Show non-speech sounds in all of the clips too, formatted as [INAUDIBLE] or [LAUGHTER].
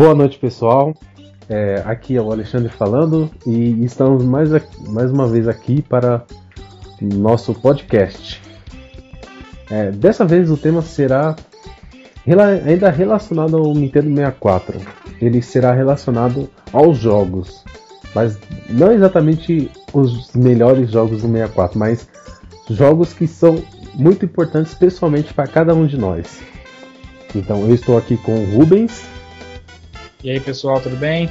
Boa noite, pessoal. É, aqui é o Alexandre falando e estamos mais, aqui, mais uma vez aqui para nosso podcast. É, dessa vez o tema será ainda relacionado ao Nintendo 64. Ele será relacionado aos jogos, mas não exatamente os melhores jogos do 64, mas jogos que são muito importantes pessoalmente para cada um de nós. Então eu estou aqui com o Rubens. E aí pessoal, tudo bem?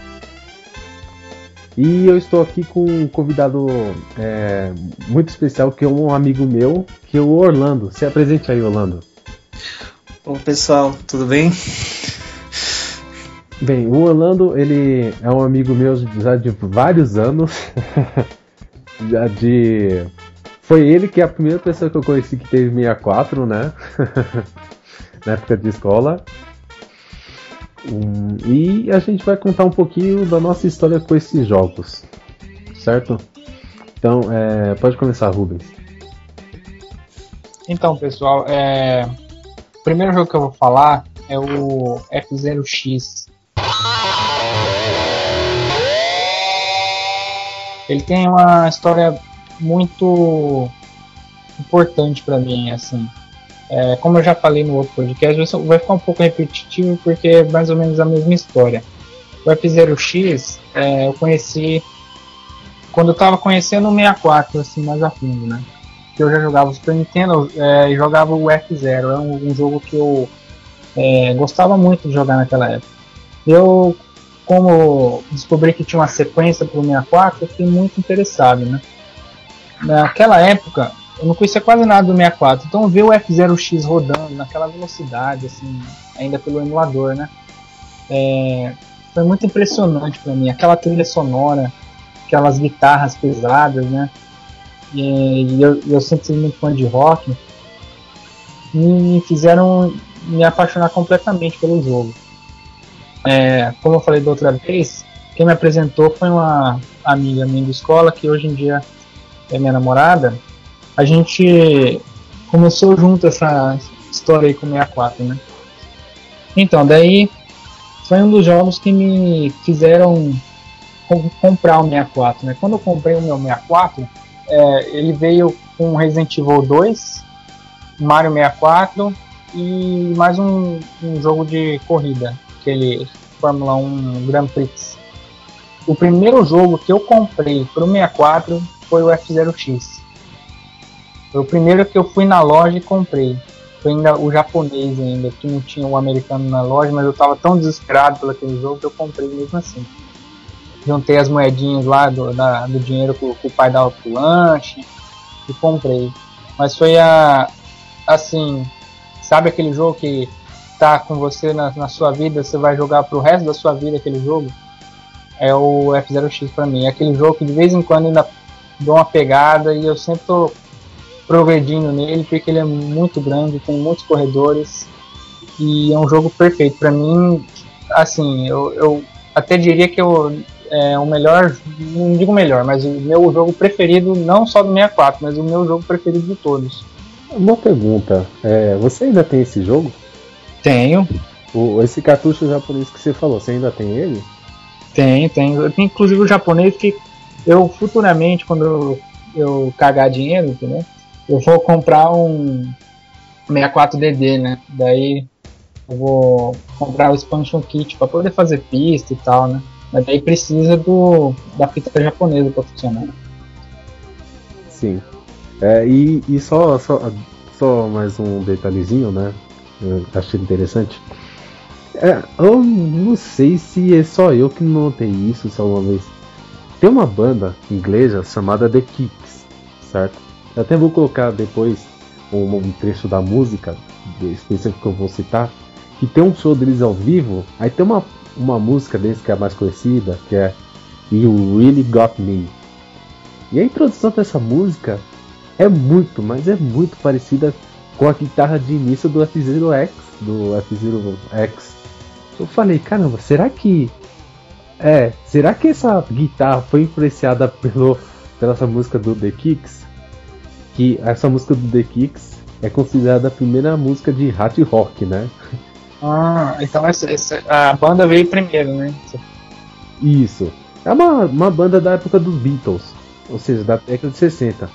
E eu estou aqui com um convidado é, muito especial, que é um amigo meu, que é o Orlando. Se apresente aí, Orlando. Oi pessoal, tudo bem? Bem, o Orlando, ele é um amigo meu já de vários anos. [LAUGHS] já de. Foi ele que é a primeira pessoa que eu conheci que teve 64, né? [LAUGHS] Na época de escola. E a gente vai contar um pouquinho da nossa história com esses jogos, certo? Então, é, pode começar, Rubens. Então, pessoal, é, o primeiro jogo que eu vou falar é o F0X. Ele tem uma história muito importante para mim, assim. É, como eu já falei no outro podcast, vai ficar um pouco repetitivo porque é mais ou menos a mesma história. O F0X é, eu conheci quando eu estava conhecendo o 64, assim, mais a fundo, né? Que eu já jogava o Super Nintendo é, e jogava o F0. É um, um jogo que eu é, gostava muito de jogar naquela época. Eu, como descobri que tinha uma sequência para o 64, eu fiquei muito interessado, né? Naquela época, eu não conhecia quase nada do 64. Então ver o F0X rodando naquela velocidade, assim, ainda pelo emulador, né? É, foi muito impressionante para mim. Aquela trilha sonora, aquelas guitarras pesadas, né? E, e eu, eu sempre fui muito fã de rock. Me fizeram me apaixonar completamente pelo jogo. É, como eu falei da outra vez, quem me apresentou foi uma amiga minha de escola que hoje em dia é minha namorada a gente começou junto essa história aí com o 64, né? Então, daí foi um dos jogos que me fizeram comprar o 64, né? Quando eu comprei o meu 64, é, ele veio com Resident Evil 2, Mario 64 e mais um, um jogo de corrida, aquele Fórmula 1 Grand Prix. O primeiro jogo que eu comprei para o 64 foi o F0X. Foi o primeiro que eu fui na loja e comprei. Foi ainda o japonês ainda, que não tinha o americano na loja, mas eu tava tão desesperado pelo aquele jogo que eu comprei mesmo assim. Juntei as moedinhas lá do, da, do dinheiro que, que o pai dava pro lanche e comprei. Mas foi a. Assim, sabe aquele jogo que tá com você na, na sua vida, você vai jogar pro resto da sua vida aquele jogo? É o F0X pra mim. É aquele jogo que de vez em quando ainda dou uma pegada e eu sempre tô progredindo nele, porque ele é muito grande, tem muitos corredores e é um jogo perfeito. Para mim, assim, eu, eu, até diria que eu, é o melhor, não digo melhor, mas o meu jogo preferido, não só do 64, mas o meu jogo preferido de todos. Uma pergunta, é, você ainda tem esse jogo? Tenho. O, esse cartucho japonês que você falou, você ainda tem ele? Tem, tem. Eu tenho inclusive o japonês que eu futuramente, quando eu, eu cagar dinheiro, entendeu? Eu vou comprar um 64DD, né? Daí eu vou comprar o expansion kit para poder fazer pista e tal, né? Mas daí precisa do da fita japonesa para funcionar. Sim. É, e, e só, só, só mais um detalhezinho, né? Eu achei interessante. É, eu não sei se é só eu que notei isso só uma vez. Tem uma banda inglesa chamada The Kicks, certo? Eu até vou colocar depois um, um trecho da música específico que eu vou citar, que tem um show deles ao vivo, aí tem uma, uma música deles que é a mais conhecida, que é You Really Got Me. E a introdução dessa música é muito, mas é muito parecida com a guitarra de início do F-Zero X, do F-Zero X. Eu falei, caramba, será que é, será que essa guitarra foi influenciada pelo pela essa música do The Kicks? Que essa música do The Kicks é considerada a primeira música de hard rock, né? Ah, então essa, essa, a banda veio primeiro, né? Isso. É uma, uma banda da época dos Beatles, ou seja, da década de 60.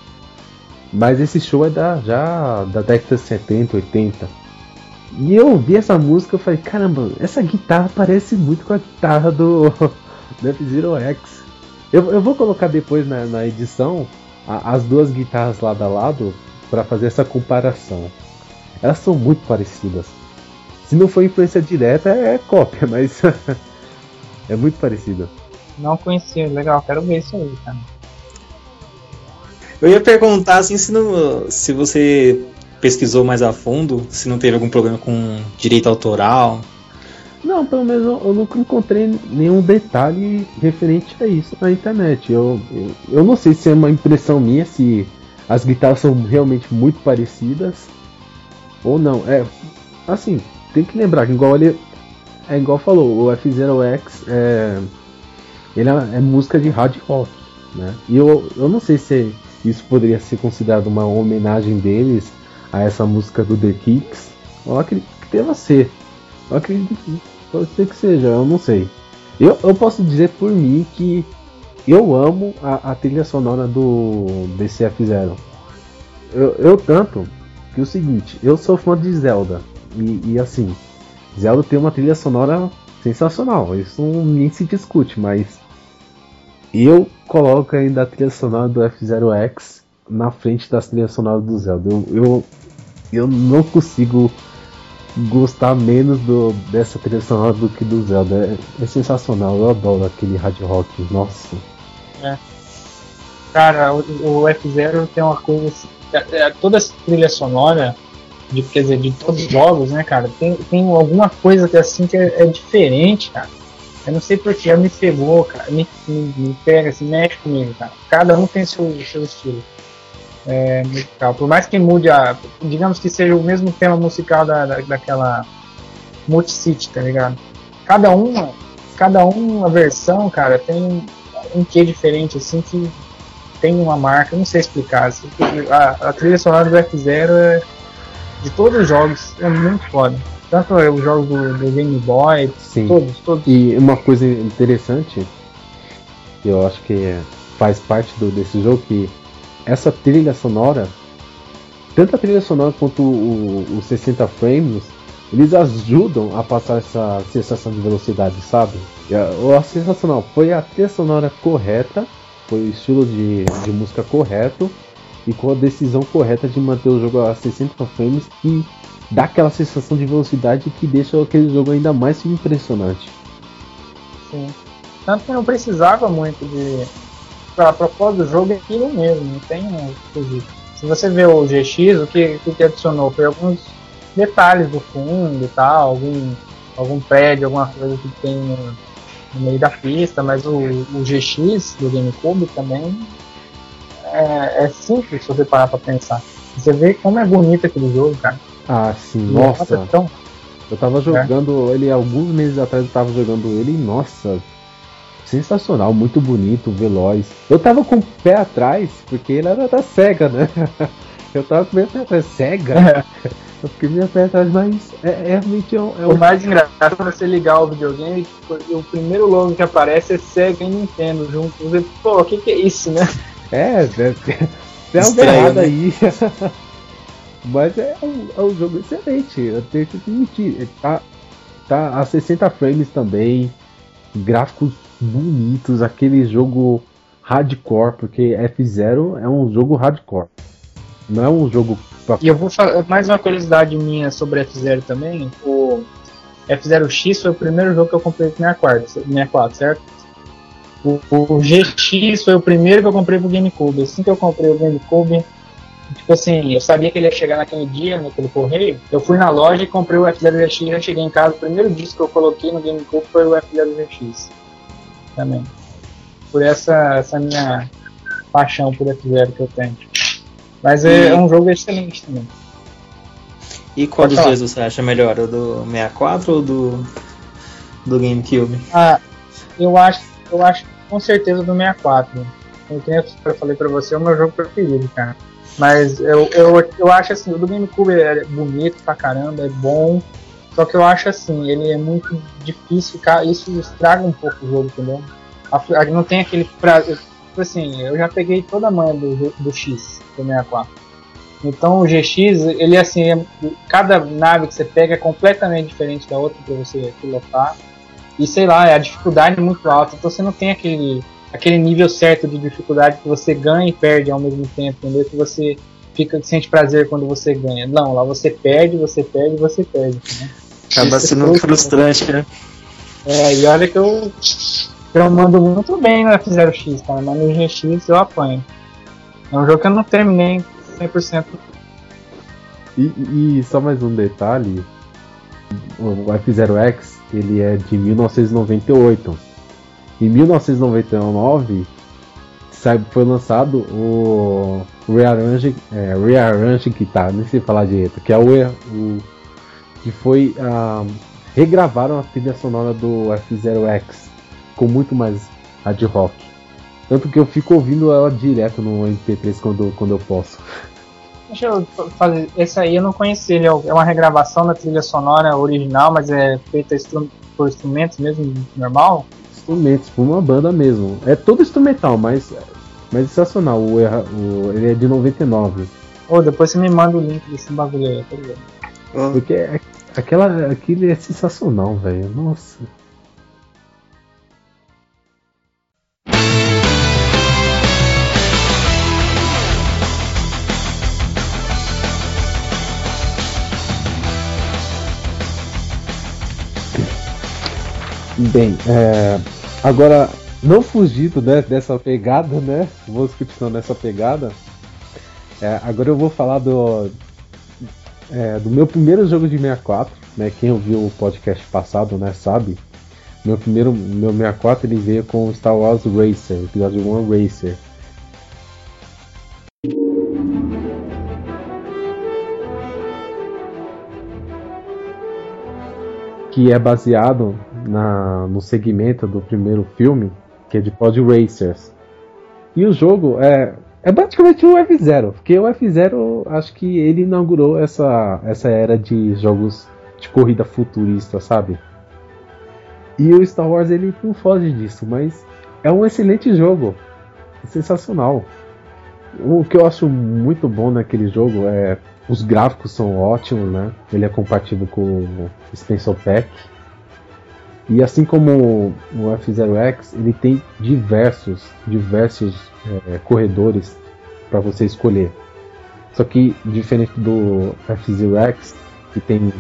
Mas esse show é da, já da década de 70, 80. E eu ouvi essa música e falei, caramba, essa guitarra parece muito com a guitarra do, [LAUGHS] do F-Zero X. Eu, eu vou colocar depois na, na edição a, as duas guitarras lado a lado para fazer essa comparação. Elas são muito parecidas. Se não for influência direta, é cópia, [LAUGHS] mas [LAUGHS] é muito parecida. Não conhecia, legal, quero ver isso aí, cara. Eu ia perguntar assim se, não, se você pesquisou mais a fundo, se não teve algum problema com direito autoral. Não, pelo menos eu, eu nunca encontrei nenhum detalhe referente a isso na internet. Eu, eu, eu não sei se é uma impressão minha, se as guitarras são realmente muito parecidas ou não. É, assim, tem que lembrar que igual ele é igual falou, o F0X é ele é, é, música de hard rock, né? E eu, eu não sei se isso poderia ser considerado uma homenagem deles a essa música do The Kicks. Eu acredito que deva ser. Eu acredito pode ser que seja, eu não sei. Eu, eu posso dizer por mim que eu amo a, a trilha sonora do DCF0. Eu, eu tanto que o seguinte, eu sou fã de Zelda. E, e assim, Zelda tem uma trilha sonora sensacional. Isso nem se discute, mas eu coloco ainda a trilha sonora do F0X na frente das trilhas sonoras do Zelda. Eu, eu, eu não consigo gostar menos do, dessa trilha sonora do que do Zelda. É, é sensacional, eu adoro aquele hard rock, nossa. É. Cara, o, o F0 tem uma coisa. Assim, é, é, toda essa trilha sonora de, quer dizer, de todos os jogos, né, cara, tem, tem alguma coisa que assim que é, é diferente, cara. Eu não sei porquê, me pegou, cara, me, me, me, pega, assim, mexe comigo, cara. Cada um tem seu, seu estilo é, musical. Por mais que mude a. Digamos que seja o mesmo tema musical da, da, daquela Multicity, tá ligado? Cada uma, cada uma versão, cara, tem um quê diferente, assim, que tem uma marca, não sei explicar. Assim, a, a trilha sonora do F0 é de todos os jogos é muito foda. Tanto os jogos do, do Game Boy, Sim. todos, todos. E uma coisa interessante, que eu acho que faz parte do, desse jogo, que essa trilha sonora, tanto a trilha sonora quanto o, o 60 frames, eles ajudam a passar essa sensação de velocidade, sabe? A, a sensacional foi a trilha sonora correta, foi o estilo de, de música correto, e com a decisão correta de manter o jogo a 60 frames que dá aquela sensação de velocidade que deixa aquele jogo ainda mais impressionante. Sim. Tanto que não precisava muito de. A propósito do jogo é aquilo mesmo, não tem Se você vê o GX, o que, o que adicionou foi alguns detalhes do fundo e tal, algum, algum prédio, alguma coisa que tem no, no meio da pista, mas o, o GX do GameCube também é, é simples se você parar pra pensar. Você vê como é bonito aquele jogo, cara. Ah, sim, nossa. Tão... Eu tava jogando é. ele alguns meses atrás, eu tava jogando ele e nossa, sensacional, muito bonito, veloz. Eu tava com o pé atrás, porque ele era da SEGA, né? [LAUGHS] Eu tava com o meu pé atrás, SEGA? É. Eu fiquei meio pé atrás, mas é, é realmente é, é o mais engraçado é você ligar o videogame o primeiro logo que aparece é SEGA e Nintendo juntos. Você, pô, o que, que é isso, né? É, deve ter, tem algo errado né? aí. [LAUGHS] Mas é um, é um, jogo excelente, eu tenho que admitir. Tá, tá a 60 frames também, gráficos bonitos, aquele jogo hardcore, porque F0 é um jogo hardcore. Não é um jogo. Pra... E eu vou falar mais uma curiosidade minha sobre F0 também. O F0X foi o primeiro jogo que eu comprei pro 64, 64 certo? O, o, GX foi o primeiro que eu comprei pro GameCube. Assim que eu comprei o GameCube, tipo assim, eu sabia que ele ia chegar naquele dia, naquele correio. Eu fui na loja e comprei o F0GX. Já cheguei em casa, o primeiro disco que eu coloquei no GameCube foi o F0GX. Também. Por essa, essa minha paixão por F0 que eu tenho. Mas é, é um jogo excelente também. E qual Pode dos falar. dois você acha melhor? O do 64 ou do, do GameCube? Ah, eu acho, eu acho com certeza do 64. Como eu falei pra você, é o meu jogo preferido, cara. Mas eu, eu, eu acho assim, o do GameCube é bonito pra caramba, é bom. Só que eu acho assim, ele é muito difícil, isso estraga um pouco o jogo, entendeu? Não tem aquele prazo. Tipo assim, eu já peguei toda a manha do, do X do 64. Então o GX, ele assim, é, cada nave que você pega é completamente diferente da outra para você pilotar. E sei lá, a dificuldade é muito alta, então você não tem aquele, aquele nível certo de dificuldade que você ganha e perde ao mesmo tempo, entendeu? Que você fica sente prazer quando você ganha. Não, lá você perde, você perde, você perde. Né? Acaba sendo frustrante, né? É, e olha que eu, eu mando muito bem no F0X, cara, mas no GX eu apanho. É um jogo que eu não terminei 100%. E, e só mais um detalhe: o F0X ele é de 1998. Em 1999 foi lançado o Rearrange, é, Rearrange Guitar, nem sei falar direito, que é o, o que foi uh, regravaram a trilha sonora do F0X com muito mais hard rock. Tanto que eu fico ouvindo ela direto no MP3 quando, quando eu posso. Deixa eu fazer. Esse aí eu não conheci. Ele é, é uma regravação da trilha sonora original, mas é feita por instrumentos mesmo, normal? Instrumentos, por uma banda mesmo. É todo instrumental, mas, mas sensacional. O, o, ele é de 99. Ô, oh, depois você me manda o link desse bagulho aí, tá ligado? Porque é, aquela, aquilo é sensacional, velho. Nossa. Bem, é, agora, não fugindo né, dessa pegada, né? Vou continuando nessa pegada. É, agora eu vou falar do, é, do meu primeiro jogo de 64. Né, quem ouviu o podcast passado né, sabe. Meu primeiro meu 64 ele veio com Star Wars Racer, episódio 1 Racer. Que é baseado na, no segmento do primeiro filme, que é de Pod Racers. E o jogo é, é praticamente o F0, porque o F0 acho que ele inaugurou essa, essa era de jogos de corrida futurista, sabe? E o Star Wars ele não foge disso, mas é um excelente jogo, sensacional. O que eu acho muito bom naquele jogo é os gráficos são ótimos, né? Ele é compatível com o Spencer Pack e assim como o F0X, ele tem diversos, diversos é, corredores para você escolher. Só que diferente do F0X, que tem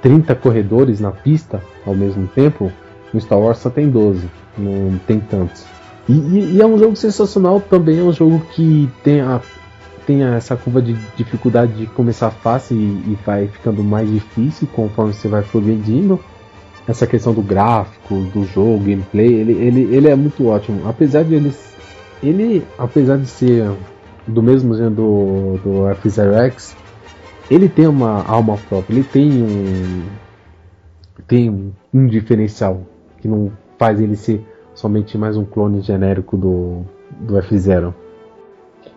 30 corredores na pista ao mesmo tempo, no Star Wars só tem 12, não tem tantos. E, e, e é um jogo sensacional também, é um jogo que tem, a, tem essa curva de dificuldade de começar fácil e, e vai ficando mais difícil conforme você vai progredindo essa questão do gráfico, do jogo, gameplay, ele, ele, ele é muito ótimo. Apesar de ele, ele, apesar de ser do mesmo gênero do, do F0X, ele tem uma alma própria, ele tem um tem um, diferencial que não faz ele ser somente mais um clone genérico do, do F0.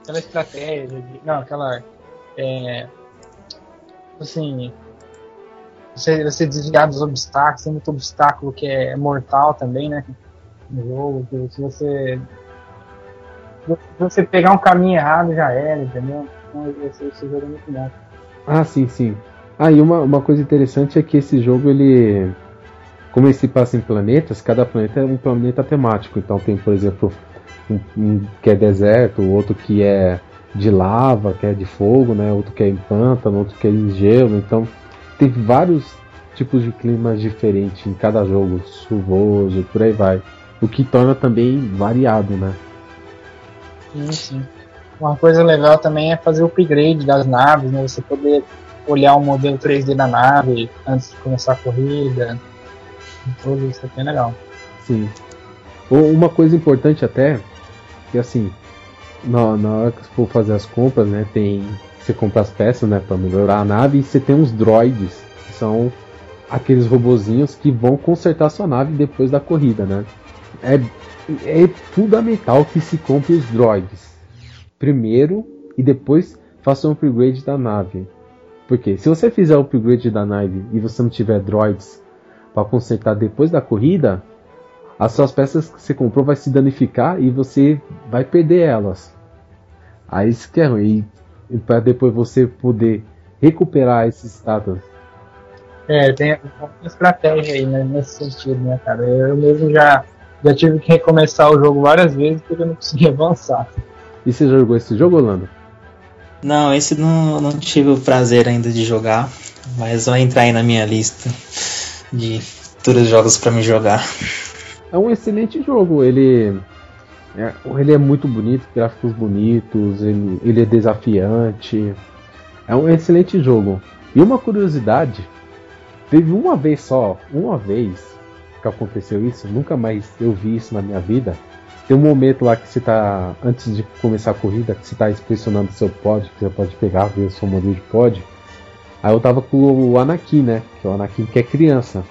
Aquela estratégia, de, não, aquela é, assim, você, você desviar dos obstáculos, tem muito obstáculo que é mortal também, né? No jogo, que se você. Se você pegar um caminho errado já era, entendeu? Então esse, esse jogo é muito bom. Ah, sim, sim. Ah, e uma, uma coisa interessante é que esse jogo, ele. Como ele se passa em planetas, cada planeta é um planeta temático. Então tem, por exemplo, um, um que é deserto, outro que é de lava, que é de fogo, né? Outro que é em pântano, outro que é em gelo. Então tem vários tipos de climas diferentes em cada jogo, chuvoso, por aí vai. O que torna também variado, né? Sim, sim. Uma coisa legal também é fazer o upgrade das naves, né? Você poder olhar o modelo 3D da nave antes de começar a corrida. Tudo isso é legal. Sim. Uma coisa importante até, que assim, na, na hora que você for fazer as compras, né, tem você compra as peças, né, para melhorar a nave, e você tem uns droids, que são aqueles robozinhos que vão consertar sua nave depois da corrida, né? É, é fundamental que se compre os droids primeiro e depois faça um upgrade da nave. Porque se você fizer o upgrade da nave e você não tiver droids para consertar depois da corrida, as suas peças que você comprou vai se danificar e você vai perder elas. Aí isso que é ruim. E para depois você poder recuperar esses status. É, tem uma estratégia aí né, nesse sentido, né, cara? Eu mesmo já, já tive que recomeçar o jogo várias vezes porque eu não conseguia [LAUGHS] avançar. E você jogou esse jogo, Orlando? Não, esse não, não tive o prazer ainda de jogar, mas vai entrar aí na minha lista de futuros jogos para me jogar. É um excelente jogo, ele é, ele é muito bonito, gráficos bonitos, ele, ele é desafiante. É um excelente jogo. E uma curiosidade, teve uma vez só, uma vez que aconteceu isso, nunca mais eu vi isso na minha vida. Tem um momento lá que você tá, antes de começar a corrida, que você tá inspecionando seu pod, que você pode pegar, ver o seu modelo de pod. Aí eu tava com o Anakin, né? Que é o Anakin que é criança.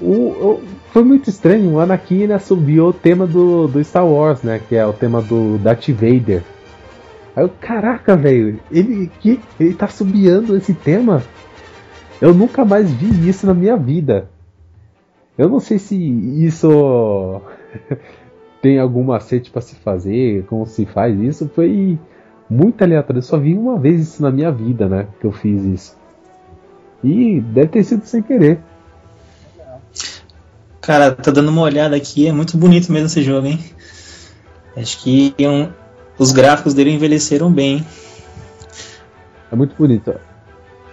O, o, foi muito estranho, o Anakin assobiou o tema do, do Star Wars, né? Que é o tema do Darth Vader. Aí eu, caraca, velho, ele, que, ele tá subiando esse tema? Eu nunca mais vi isso na minha vida. Eu não sei se isso [LAUGHS] tem algum macete para se fazer, como se faz isso. Foi muito aleatório. Eu só vi uma vez isso na minha vida, né? Que eu fiz isso. E deve ter sido sem querer. Cara, tá dando uma olhada aqui, é muito bonito mesmo esse jogo, hein? Acho que um, os gráficos dele envelheceram bem. É muito bonito.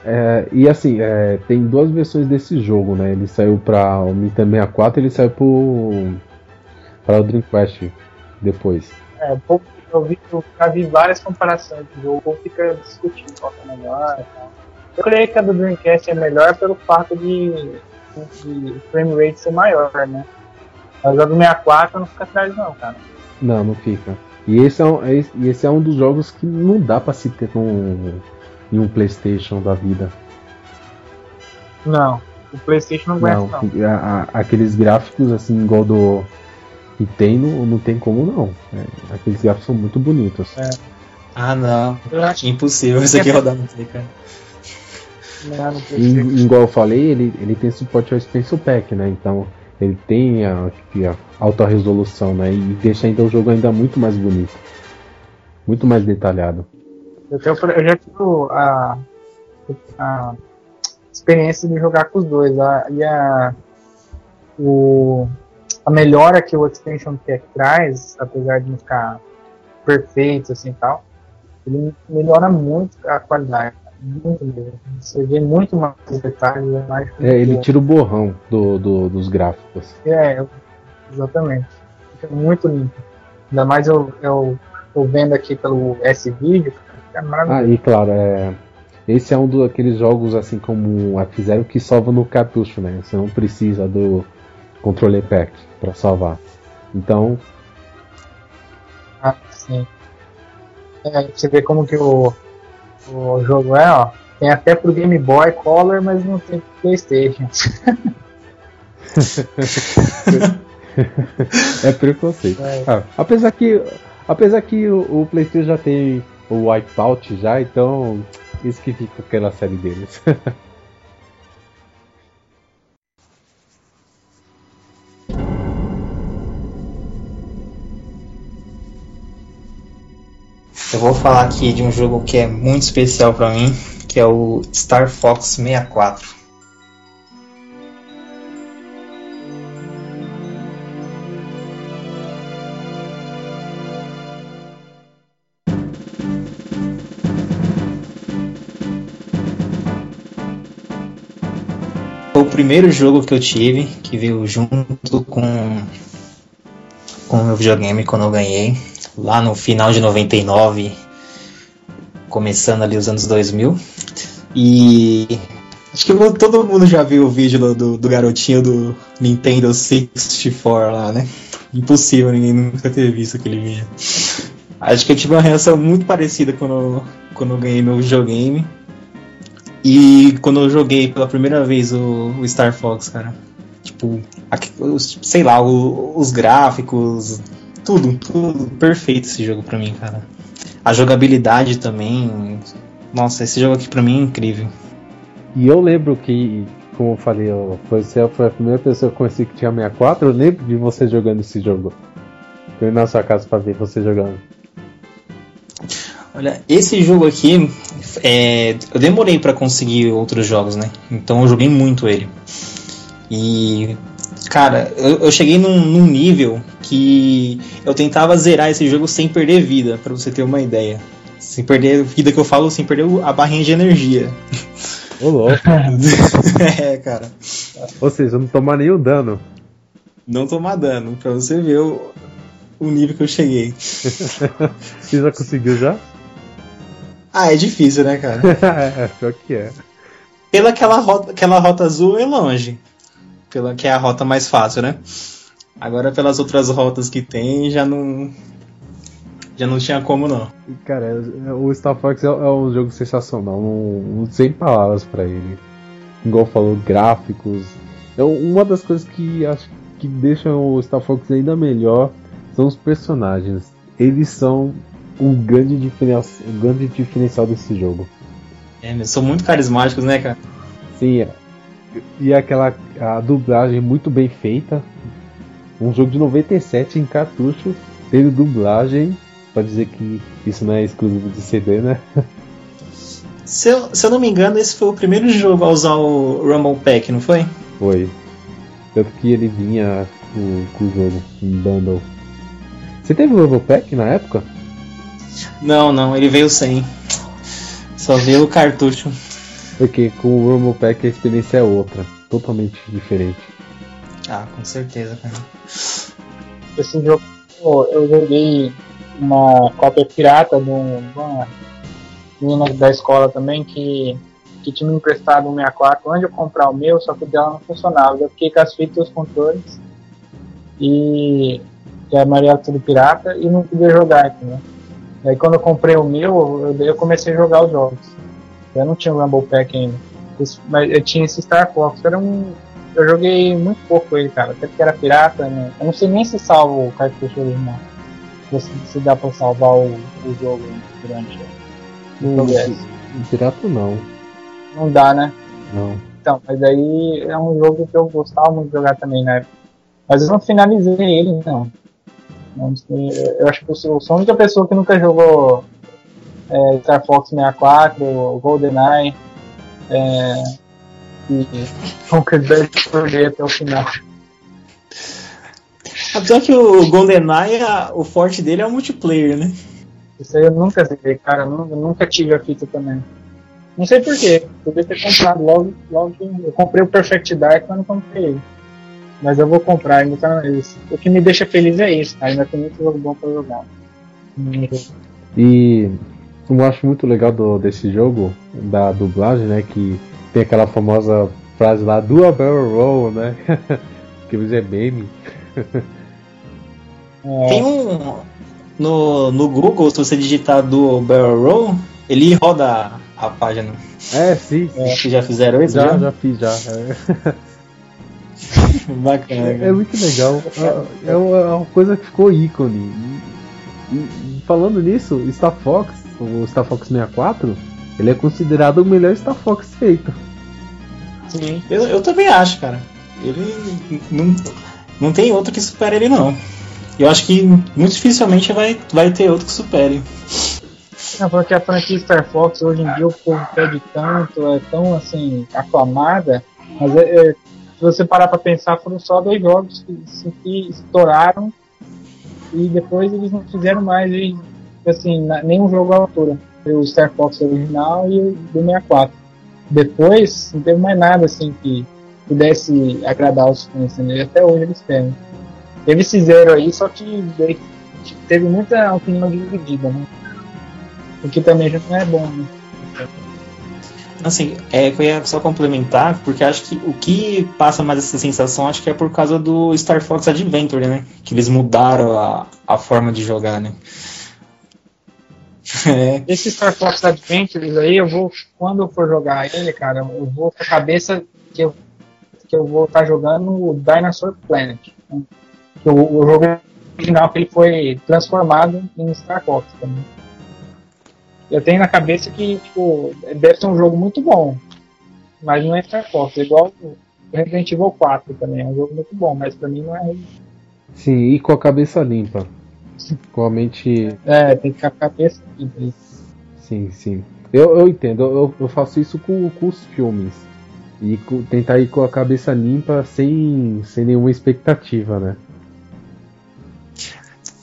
É, e assim, é, tem duas versões desse jogo, né? Ele saiu para o Nintendo 64 e ele saiu para o Dreamcast depois. É, pouco eu vi, eu já vi várias comparações do jogo, fica discutindo qual é melhor e tal. Eu creio que a do Dreamcast é melhor pelo fato de de frame rate ser maior, né? Mas a do 64 não fica atrás não, cara. Não, não fica. E esse é um, esse é um dos jogos que não dá pra se ter num, em um Playstation da vida. Não, o Playstation não aguenta não. não. A, a, aqueles gráficos assim, igual do que tem, não, não tem como não. É, aqueles gráficos são muito bonitos. É. Ah não, impossível isso aqui rodar no Play, E, igual eu falei, ele, ele tem suporte ao Expansion Pack, né? Então ele tem a, a alta resolução, né? E deixa ainda o jogo ainda muito mais bonito. Muito mais detalhado. Eu, tenho, eu já tive a, a experiência de jogar com os dois. A, e a, o, a melhora que o Extension Pack traz, apesar de não ficar perfeito assim tal, ele melhora muito a qualidade muito mesmo. Você vê muito mais detalhes. É, mais é ele tira o borrão do, do, dos gráficos. É, exatamente. Fica muito limpo. Ainda mais eu, eu tô vendo aqui pelo S-Video, é maravilhoso. Ah, e claro, é, esse é um daqueles jogos, assim como a fizeram, que salva no cartucho, né? Você não precisa do controle pack para salvar. Então. Ah, sim. É, você vê como que o, o jogo é, ó. Tem até pro Game Boy Color, mas não tem pro Playstation. [LAUGHS] é preconceito. É. Ah, apesar que, apesar que o, o, PlayStation já tem o Wipeout já, então isso que fica aquela série deles. [LAUGHS] Eu vou falar aqui de um jogo que é muito especial para mim, que é o Star Fox 64. Foi o primeiro jogo que eu tive, que veio junto com, com o meu videogame quando eu ganhei lá no final de 99, começando ali os anos 2000. E acho que todo mundo já viu o vídeo do, do garotinho do Nintendo 64 lá, né? Impossível ninguém nunca ter visto aquele vídeo. Acho que eu tive uma reação muito parecida quando, quando eu ganhei meu videogame. E quando eu joguei pela primeira vez o, o Star Fox, cara. Tipo, sei lá, o, os gráficos, tudo, tudo perfeito esse jogo pra mim, cara. A jogabilidade também. Nossa, esse jogo aqui pra mim é incrível. e eu lembro que, como eu falei, você foi a primeira pessoa que eu conheci que tinha 64. Eu lembro de você jogando esse jogo. Eu ia na sua casa pra ver você jogando. Olha, esse jogo aqui, é, eu demorei para conseguir outros jogos, né? Então eu joguei muito ele. E, cara, eu, eu cheguei num, num, nível que eu tentava zerar esse jogo sem perder vida, para você ter uma ideia. Sem perder vida que eu falo, sem perder a barrinha de energia. Ô, louco. [LAUGHS] é, cara. Ou seja, não tomar nenhum dano. Não tomar dano, pra você ver o, o nível que eu cheguei. [LAUGHS] você já conseguiu já? Ah, é difícil, né, cara? [LAUGHS] é, pior que é. Pela aquela rota, aquela rota azul é longe. Pela que é a rota mais fácil, né? Agora pelas outras rotas que tem, já não. Já não tinha como não. Cara, o Star Fox é, é um jogo sensacional, não, não sem palavras para ele. Igual falou, gráficos. É uma das coisas que acho que deixam o Star Fox ainda melhor são os personagens. Eles são um grande diferencial, um grande diferencial desse jogo. É, são muito carismáticos, né, cara? Sim, é. E aquela a dublagem muito bem feita. Um jogo de 97 em cartucho, tendo dublagem, pode dizer que isso não é exclusivo de CD, né? [LAUGHS] Se eu, se eu não me engano, esse foi o primeiro jogo a usar o Rumble Pack, não foi? Foi. Tanto que ele vinha com, com o jogo em bundle. Você teve o Rumble Pack na época? Não, não, ele veio sem. Só veio o cartucho. Porque com o Rumble Pack a experiência é outra, totalmente diferente. Ah, com certeza, cara. Esse jogo eu joguei uma cópia pirata de uma menina da escola também que, que tinha me emprestado um 64 onde eu comprar o meu, só que o dela não funcionava. Eu fiquei com as fitas e os controles e que é Maria tudo pirata e não podia jogar, entendeu? Aí quando eu comprei o meu, eu, eu comecei a jogar os jogos. Eu não tinha o Rumble Pack ainda. Mas eu tinha esse Star Fox. Era um, eu joguei muito pouco ele, cara. Até porque era pirata, né? Eu não sei nem se salva o cartucho original. Se, se dá pra salvar o, o jogo durante o progresso. Pirata não. Não dá, né? Não. Então, mas aí é um jogo que eu gostava muito de jogar também na época. Mas eu não finalizei ele, não. Eu acho que eu sou a única pessoa que nunca jogou é, Star Fox 64, GoldenEye é, e Conquer Bad perder até o final. Apesar que o GoldenEye, o forte dele é o multiplayer, né? Isso aí eu nunca sei, cara. Eu nunca tive a fita também. Não sei porquê. Podia ter comprado logo, logo. Eu comprei o Perfect Dark, mas não comprei ele. Mas eu vou comprar, ainda tá isso. O que me deixa feliz é isso, tá? Ainda tem muito jogo bom pra jogar. E eu acho muito legal do, desse jogo, da dublagem, né? Que tem aquela famosa frase lá, do a barrel roll, né? [LAUGHS] que é meme. É. Tem um. No, no Google, se você digitar do barrel roll, ele roda a, página. É, sim. [LAUGHS] É. Já fizeram isso? Já, já, já fiz, já. [LAUGHS] É. Bacana. É, é, muito legal. É, é, uma coisa que ficou ícone. E, e, falando nisso, Star Fox, o Star Fox 64, ele é considerado o melhor Star Fox feito. Sim, eu, eu também acho, cara. Ele não, não tem outro que supere ele, não. Eu acho que muito dificilmente vai, vai ter outro que supere. É porque a franquia Star Fox hoje em dia o povo pede tanto, é tão assim, aclamada, mas é, é se você parar para pensar, foram só dois jogos que, que estouraram e depois eles não fizeram mais e, assim, nenhum jogo à altura. O Star Fox original e o do 64. Depois, não teve mais nada assim que pudesse agradar os fãs, né? até hoje eles têm. Esse zero aí, só que teve muita opinião dividida, né? O que também já não é bom, né? Assim, é, eu ia só complementar, porque acho que o que passa mais essa sensação, acho que é por causa do Star Fox Adventure, né? Que eles mudaram a, a forma de jogar, né? É. Esse Star Fox Adventures aí, eu vou, quando eu for jogar ele, cara, eu vou com a cabeça que eu, que eu vou estar tá jogando o Dinosaur Planet. O, o jogo original que ele foi transformado em Star Fox também eu tenho na cabeça que, tipo, deve ser um jogo muito bom. Mas não é Star Fox, é igual o Resident Evil 4 também, é um jogo muito bom, mas pra mim não é. Sim, e com a cabeça limpa. Com a mente. É, tem que ficar com a cabeça limpa. Sim, sim. Eu, eu entendo, eu, eu faço isso com, com os filmes. E com, tentar ir com a cabeça limpa sem, sem nenhuma expectativa, né?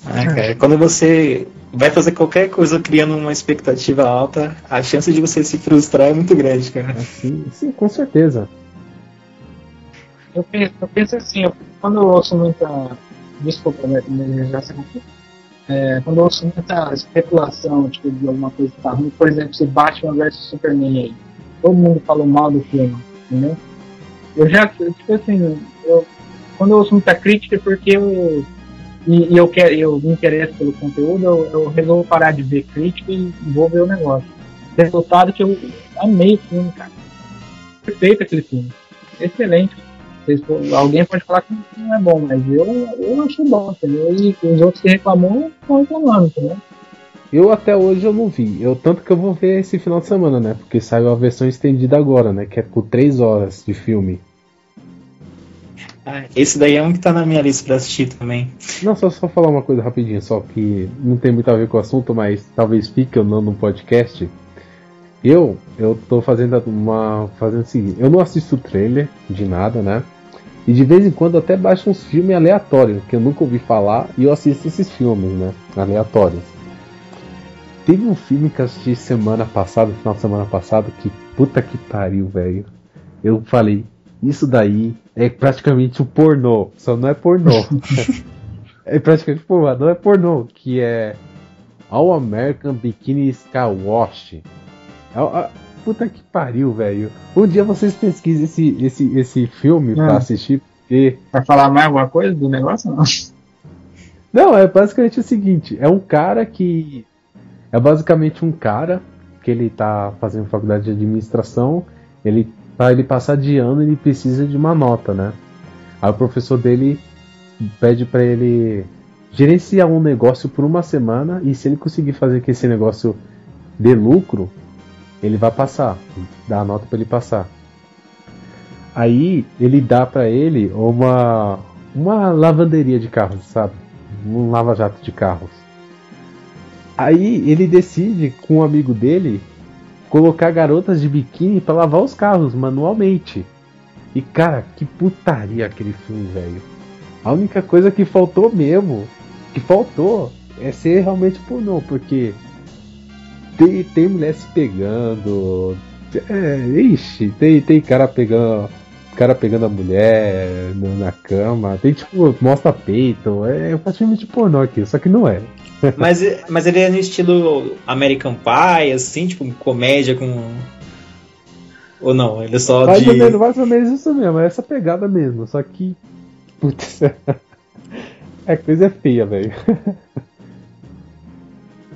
Ah, cara, quando você vai fazer qualquer coisa criando uma expectativa alta, a chance de você se frustrar é muito grande, cara. Sim, sim com certeza. Eu penso, eu penso assim, eu, quando eu ouço muita. Desculpa, né? Já sei é, quando eu ouço muita especulação tipo, de alguma coisa que tá ruim, por exemplo, se Batman vs Superman aí, todo mundo falou mal do filme, entendeu? Eu já, tipo assim, eu, quando eu ouço muita crítica é porque eu e, e, eu quero, eu me interesso pelo conteúdo, eu, eu, resolvo parar de ver crítica e vou ver o negócio. Resultado que eu amei o filme, cara. Perfeito aquele filme. Excelente. Vocês, alguém pode falar que não é bom, mas eu, eu achei bom, entendeu? E os outros que reclamam estão reclamando, entendeu? Eu até hoje eu não vi. Eu tanto que eu vou ver esse final de semana, né? Porque saiu a versão estendida agora, né? Que é por 3 horas de filme. Ah, esse daí é um que tá na minha lista pra assistir também. Não, só, só falar uma coisa rapidinho, só que não tem muito a ver com o assunto, mas talvez fique ou não no podcast. Eu, eu tô fazendo uma. fazendo o seguinte, eu não assisto trailer de nada, né? E de vez em quando até baixo uns filmes aleatórios, que eu nunca ouvi falar, e eu assisto esses filmes, né? Aleatórios. Teve um filme que eu assisti semana passada, final de semana passada, que puta que pariu, velho. Eu falei, isso daí é praticamente um pornô, só não é pornô. [LAUGHS] é praticamente pornô, não é pornô, que é All American Bikini Skywash. É, puta que pariu, velho. Um dia vocês pesquisem esse, esse, esse filme pra ah. assistir, porque. Vai falar mais alguma coisa do negócio não? [LAUGHS] Não, é basicamente o seguinte: é um cara que. É basicamente um cara que ele tá fazendo faculdade de administração. Ele para ele passar de ano ele precisa de uma nota, né? Aí o professor dele pede para ele gerenciar um negócio por uma semana e se ele conseguir fazer que esse negócio dê lucro, ele vai passar, dá a nota para ele passar. Aí ele dá para ele uma uma lavanderia de carros, sabe? Um lava-jato de carros. Aí ele decide com um amigo dele colocar garotas de biquíni para lavar os carros manualmente. E cara, que putaria aquele filme, velho. A única coisa que faltou mesmo, que faltou, é ser realmente pornô, porque tem, tem mulher se pegando. É, ixi, tem, tem cara pegando. Cara pegando a mulher na cama, tem tipo, mostra peito, é, praticamente pornô aqui, só que não é [LAUGHS] mas, mas ele é no estilo American Pie, assim, tipo, comédia com. Ou não? Ele é só mais de. Ou menos, mais ou menos isso mesmo, é essa pegada mesmo. Só que. Putz. [LAUGHS] é coisa feia, velho. [LAUGHS]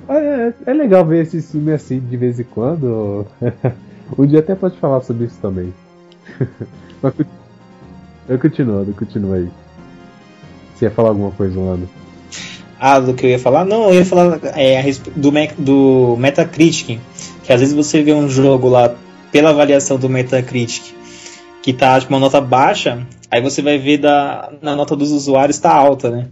É, é, legal ver esse filme assim de vez em quando. [LAUGHS] um dia até pode falar sobre isso também. [LAUGHS] Mas eu continuo, eu continuo aí. Você ia falar alguma coisa, Lando? Ah, do que eu ia falar? Não, eu ia falar é, do, do Metacritic. Que às vezes você vê um jogo lá pela avaliação do Metacritic que tá tipo, uma nota baixa, aí você vai ver da, na nota dos usuários tá alta, né?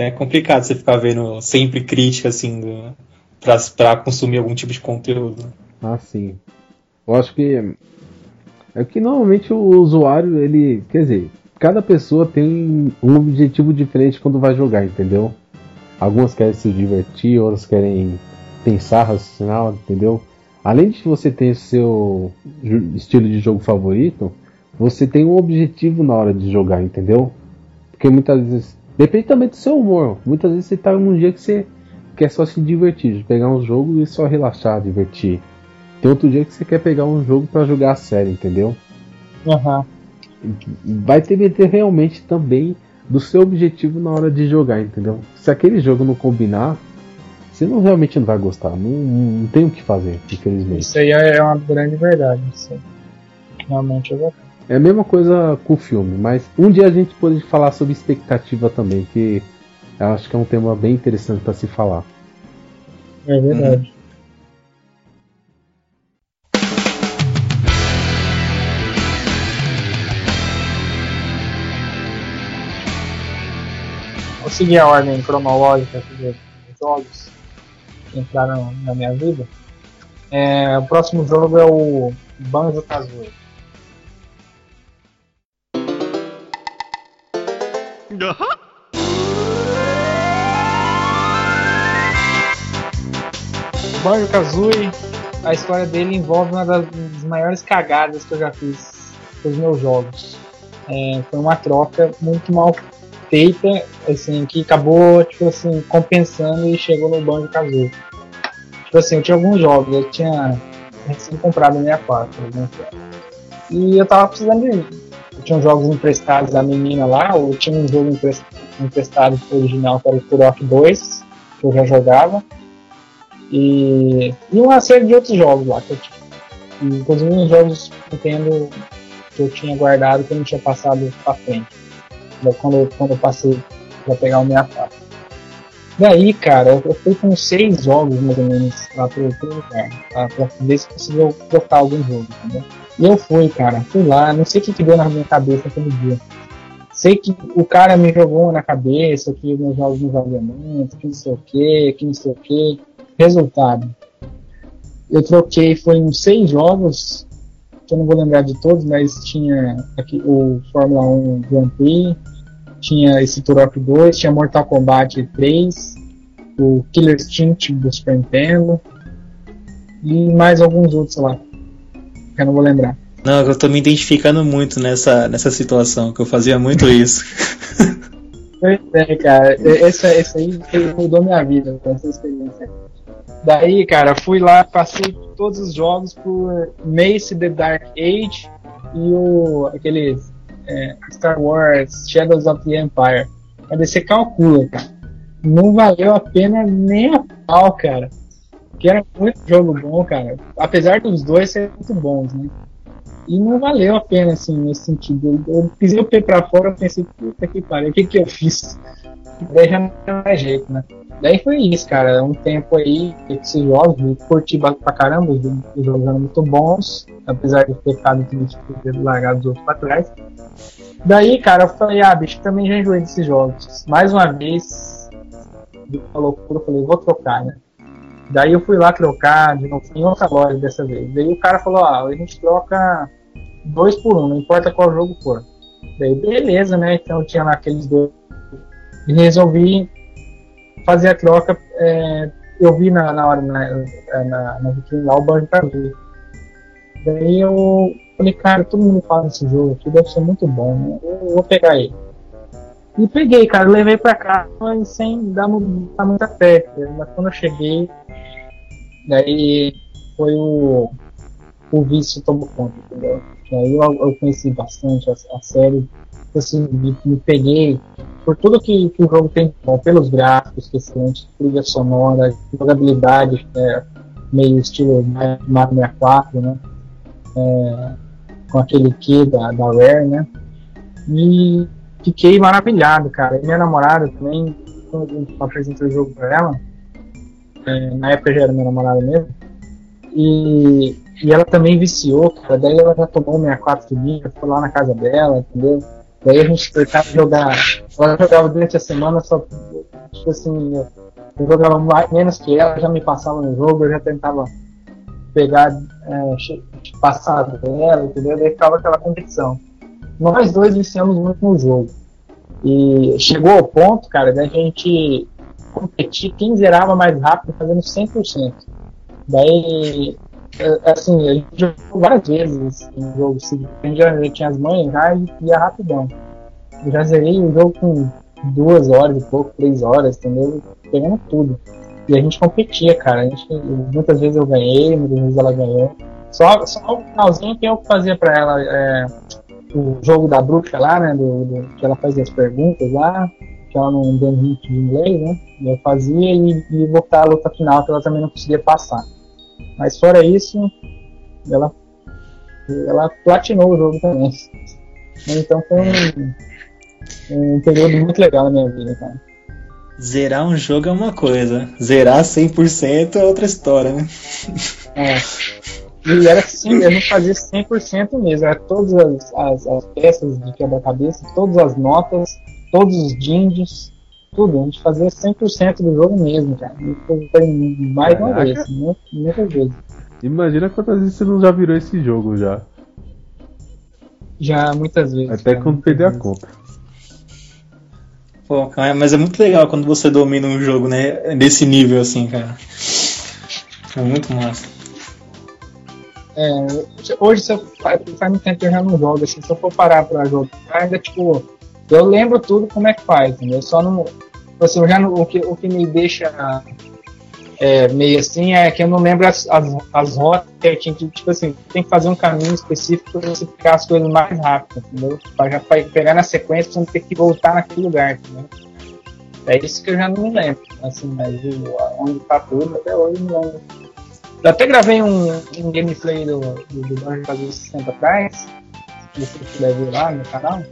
É complicado você ficar vendo sempre crítica assim do, pra, pra consumir algum tipo de conteúdo. Ah, sim. Eu acho que é que normalmente o usuário, ele. Quer dizer, cada pessoa tem um objetivo diferente quando vai jogar, entendeu? Algumas querem se divertir, outras querem pensar, raciocinar, entendeu? Além de você ter seu estilo de jogo favorito, você tem um objetivo na hora de jogar, entendeu? Porque muitas vezes. Depende também do seu humor. Muitas vezes você tá num dia que você quer só se divertir, pegar um jogo e só relaxar, divertir. Tem outro dia que você quer pegar um jogo para jogar a série, entendeu? Uhum vai depender realmente também do seu objetivo na hora de jogar, entendeu? Se aquele jogo não combinar, você não realmente não vai gostar. Não, não tem o que fazer, infelizmente. Isso aí é uma grande verdade. Isso realmente é verdade. É a mesma coisa com o filme, mas um dia a gente pode falar sobre expectativa também, que eu acho que é um tema bem interessante para se falar. É verdade. Hum. Vou seguir a ordem cronológica dos jogos que entraram na minha vida. É, o próximo jogo é o Banjo Kazooie. Banjo Kazooie, a história dele envolve uma das maiores cagadas que eu já fiz com os meus jogos. É, foi uma troca muito mal feita, assim, que acabou, tipo assim, compensando e chegou no Banjo Kazooie. Tipo assim, eu tinha alguns jogos, eu tinha recém comprado a minha 64, né? E eu tava precisando de. Eu tinha uns jogos emprestados da menina lá, ou tinha um jogo emprestado original que era o Turok 2, que eu já jogava. E, e uma série de outros jogos lá que eu tinha. Inclusive uns jogos Nintendo que eu tinha guardado que eu não tinha passado pra frente. Quando, quando eu passei pra pegar o 64. Daí, cara, eu fui com seis jogos mais ou menos lá pro, pro lugar, pra ver se conseguiu trocar algum jogo, entendeu? E eu fui, cara, fui lá, não sei o que, que deu na minha cabeça aquele dia. Sei que o cara me jogou na cabeça que meus jogos não valiam muito, que não sei o que, que não sei o que. Resultado. Eu troquei, foi uns seis jogos, que eu não vou lembrar de todos, mas tinha aqui o Fórmula 1 Grand Prix, tinha esse Turok 2, tinha Mortal Kombat 3, o Killer Instinct do Super Nintendo e mais alguns outros lá, eu não vou lembrar. Não, eu tô me identificando muito nessa, nessa situação, que eu fazia muito isso. [LAUGHS] Pois é, cara, esse, esse aí mudou minha vida com essa experiência. Daí, cara, fui lá, passei todos os jogos por Mace The Dark Age e o aqueles é, Star Wars Shadows of the Empire. Mas você calcula, cara. Não valeu a pena nem a pau, cara. Que era muito jogo bom, cara. Apesar dos dois serem muito bons, né? E não valeu a pena, assim, nesse sentido. Eu, eu pisei o pé pra fora e pensei, puta que pariu, o que que eu fiz? Daí já não tem mais jeito, né? Daí foi isso, cara. Um tempo aí, esses jogos, curti pra caramba, os jogos eram muito bons, apesar de ter ficado triste por ter largado os outros pra trás. Daí, cara, eu falei, ah, bicho, também já enjoei desses jogos. Mais uma vez, loucura, eu falei, vou trocar, né? Daí eu fui lá trocar, de novo, em outra loja dessa vez. Daí o cara falou, ah, a gente troca dois por um, não importa qual jogo for. Daí, beleza, né? Então tinha lá aqueles dois. E resolvi fazer a troca. É, eu vi na, na hora, na, na, vitrine lá, o Banjo Kazooie. Daí eu falei, cara, todo mundo fala desse jogo aqui, deve ser muito bom, né? Eu vou pegar ele. E peguei, cara, levei pra cá sem dar muita fé. Mas quando eu cheguei, daí foi o, o vício tomou conta, entendeu? Aí eu, eu conheci bastante a, a série, assim, me, me, peguei por tudo que, que, o jogo tem bom, pelos gráficos, que excelente, trilha sonora, jogabilidade, é, meio estilo Mario 64, né? É, com aquele que da, da Rare, né? E fiquei maravilhado, cara. E minha namorada também, quando eu apresentei o jogo pra ela, é, na época já era minha namorada mesmo, e, e ela também viciou, cara. Daí ela já tomou minha 4 dia, foi lá na casa dela, entendeu? Daí a gente tentava jogar. Ela jogava durante a semana, só tipo assim, eu, eu jogava mais, menos que ela, já me passava no jogo, eu já tentava pegar, é, passar dela, entendeu? Daí ficava aquela competição. Nós dois viciamos muito no jogo. E chegou ao ponto, cara, da gente competir quem zerava mais rápido fazendo 100%. Daí, é, assim, a gente jogou várias vezes no jogo. A gente já, tinha as mães já e ia rapidão. Eu já zerei o jogo com duas horas e pouco, três horas, entendeu? Pegando tudo. E a gente competia, cara. A gente, muitas vezes eu ganhei, muitas vezes ela ganhou. Só, só o finalzinho que eu fazia pra ela é, o jogo da bruxa lá, né? Do, do, que ela fazia as perguntas lá, que ela não deu hit de inglês, né? Eu fazia e, e voltar a luta final que ela também não conseguia passar. Mas fora isso, ela, ela platinou o jogo também. Então foi um, um período muito legal na minha vida, cara. Zerar um jogo é uma coisa, zerar 100% é outra história, né? É. E era assim, eu não fazia 100% mesmo, era todas as, as, as peças de quebra-cabeça, todas as notas, todos os dinges, tudo. A gente fazia 100% do jogo mesmo, cara. Mais uma vez, muitas vezes. Imagina quantas vezes você não já virou esse jogo já. Já, muitas vezes. Até cara, quando perder a conta. Pô, cara, mas é muito legal quando você domina um jogo, né? Desse nível assim, cara. É muito massa. É, hoje, se eu, faz, faz muito tempo que eu já não jogo, assim, se eu for parar pra jogar, ainda, tipo, eu lembro tudo como é que faz, entendeu? Só não. Assim, eu já não, o, que, o que me deixa é, meio assim é que eu não lembro as, as, as rotas tinha que, tipo assim, tem que fazer um caminho específico para você ficar as coisas mais rápido, entendeu? Para já pegar na sequência, você não ter que voltar naquele lugar, entendeu? É isso que eu já não me lembro, assim, mas onde tá tudo, até hoje não lembro. Eu até gravei um, um gameplay do, do, do Banjo fazer 60 atrás, se você puder ver lá no canal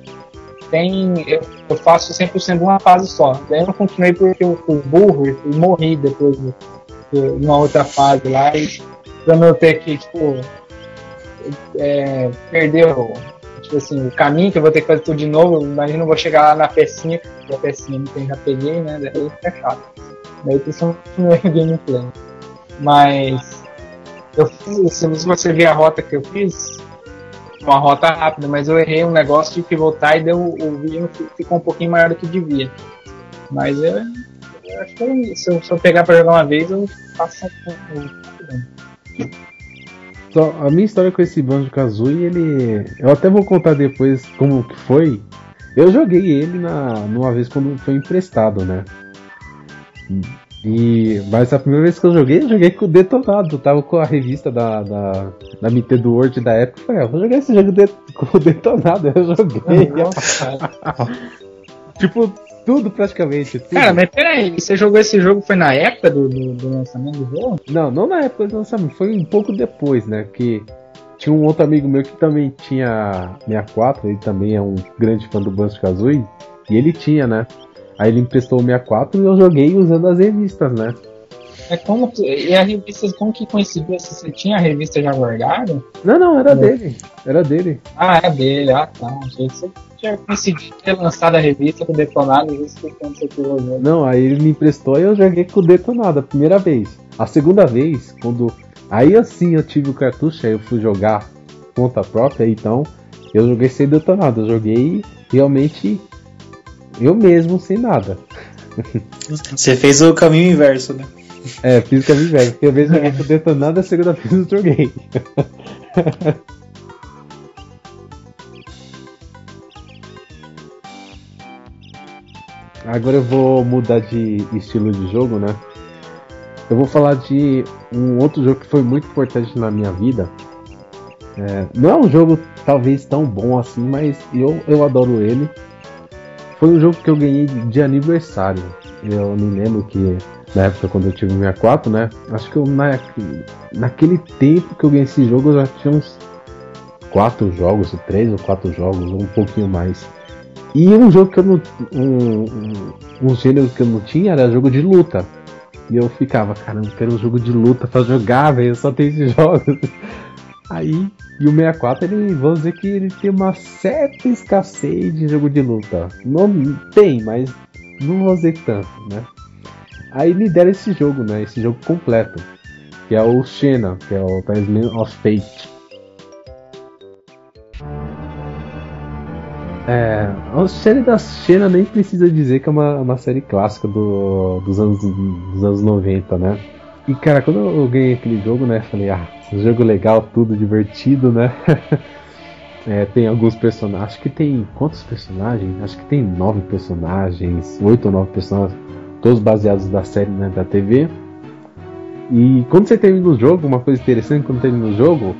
tem. Eu, eu faço 100% de uma fase só. Daí eu não continuei porque eu fui burro e morri depois de, de uma outra fase lá. E eu notei que, tipo, é, perdeu tipo assim, o caminho que eu vou ter que fazer tudo de novo. Imagina eu vou chegar lá na pecinha, que a pecinha que já peguei, né? Daí fica chato. Daí tu só o gameplay. Mas eu fiz, se você ver a rota que eu fiz, uma rota rápida, mas eu errei um negócio, tive que voltar e deu, o vídeo ficou um pouquinho maior do que devia. Mas eu, eu acho que se eu, se eu pegar para jogar uma vez, eu faço só a minha história com esse Banjo Kazooie, ele. Eu até vou contar depois como que foi. Eu joguei ele na, numa vez quando foi emprestado, né? E, mas a primeira vez que eu joguei, eu joguei com o detonado. Eu tava com a revista da, da, da Nintendo World da época. Eu falei, ah, vou jogar esse jogo de, [LAUGHS] com o detonado. Eu joguei. [LAUGHS] [LAUGHS] tipo, tudo praticamente. Tudo. Cara, mas peraí, você jogou esse jogo foi na época do, do, do, lançamento do jogo? Não, não na época do lançamento, foi um pouco depois, né? Que tinha um outro amigo meu que também tinha 64, ele também é um grande fã do Banjo Kazooie, e ele tinha, né? Aí ele emprestou o 64 e eu joguei usando as revistas, né? É como e a revista, como que coincidiu? Você tinha a revista já guardada? Não, não, era dele. Era dele. Ah, é dele, ah tá. Achei que você tinha coincidido ter lançado a revista com o detonado, isso que quando você pegou Não, aí ele me emprestou e eu joguei com o detonado a primeira vez. A segunda vez, quando. Aí assim eu tive o cartucho, aí eu fui jogar conta própria, então eu joguei sem detonado. Eu joguei realmente eu mesmo, sem nada. Você fez o caminho inverso, né? É, fiz o caminho inverso. Porque a vez eu não detonado, a segunda vez eu joguei. Agora eu vou mudar de estilo de jogo, né? Eu vou falar de um outro jogo que foi muito importante na minha vida. É, não é um jogo talvez tão bom assim, mas eu, eu adoro ele. Foi um jogo que eu ganhei de aniversário. Eu me lembro que na época quando eu tive 64, né? Acho que eu, na, naquele tempo que eu ganhei esse jogo eu já tinha uns quatro jogos, três ou quatro jogos, um pouquinho mais. E um jogo que eu não. Um, um, um gênero que eu não tinha era jogo de luta. E eu ficava, caramba, quero um jogo de luta pra jogar, velho, só tem esses jogos. Aí e o 64, ele, vamos dizer que ele tem uma certa escassez de jogo de luta. Não tem, mas não vou dizer tanto, né? Aí me deram esse jogo, né? Esse jogo completo. Que é o Xena, que é o Talisman of Fate. É, a série da Xena nem precisa dizer que é uma, uma série clássica do, dos, anos, dos anos 90, né? E cara, quando eu ganhei aquele jogo, né? Falei, ah, um jogo legal, tudo divertido, né? [LAUGHS] é, tem alguns personagens. Acho que tem. Quantos personagens? Acho que tem nove personagens, oito ou nove personagens, todos baseados da série né, da TV. E quando você termina o jogo, uma coisa interessante, quando termina o jogo,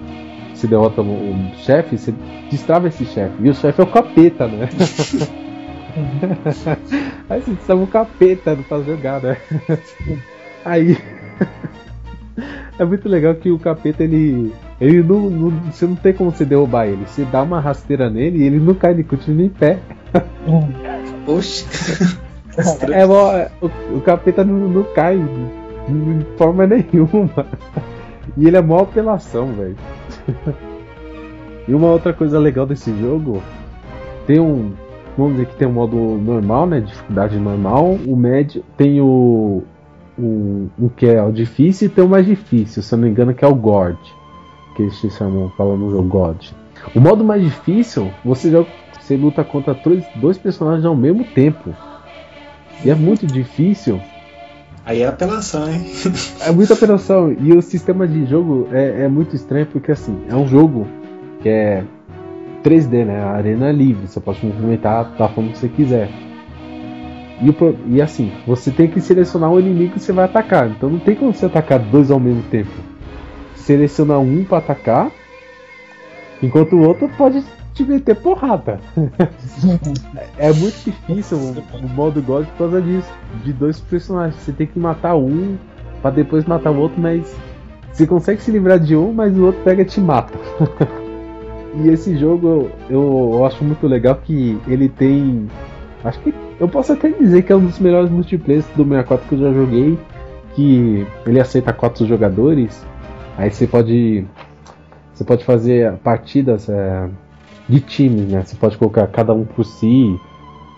você derrota o chefe, você destrava esse chefe. E o chefe é o capeta, né? [LAUGHS] [LAUGHS] Aí você destrava o capeta pra jogar, né? Aí [LAUGHS] é muito legal que o capeta ele. Ele não, não, Você não tem como você derrubar ele. Você dá uma rasteira nele e ele não cai, ele continua em pé. [LAUGHS] Oxi. [LAUGHS] é, o, o capeta não, não cai de forma nenhuma. E ele é mó apelação, velho. E uma outra coisa legal desse jogo, tem um. vamos dizer que tem o modo normal, né? Dificuldade normal. O médio tem o. O, o que é o difícil e tem o mais difícil, se eu não me engano, que é o God. Que eles chamam falando no jogo God. O modo mais difícil, você joga, você luta contra dois, dois personagens ao mesmo tempo. E é muito difícil. Aí é apelação, hein? [LAUGHS] é muita apelação. E o sistema de jogo é, é muito estranho porque assim, é um jogo que é 3D, né? A arena é livre, você pode movimentar da forma que você quiser. E, e assim, você tem que selecionar o inimigo que você vai atacar. Então não tem como você atacar dois ao mesmo tempo. Seleciona um para atacar, enquanto o outro pode te meter porrada. [LAUGHS] é muito difícil o, modo God por causa disso. De dois personagens. Você tem que matar um para depois matar o outro, mas você consegue se livrar de um, mas o outro pega e te mata. [LAUGHS] E esse jogo eu, eu acho muito legal que ele tem. Acho que eu posso até dizer que é um dos melhores multiplayers do 64 que eu já joguei. Que ele aceita quatro jogadores. Aí você pode. Você pode fazer partidas é, de times, né? Você pode colocar cada um por si,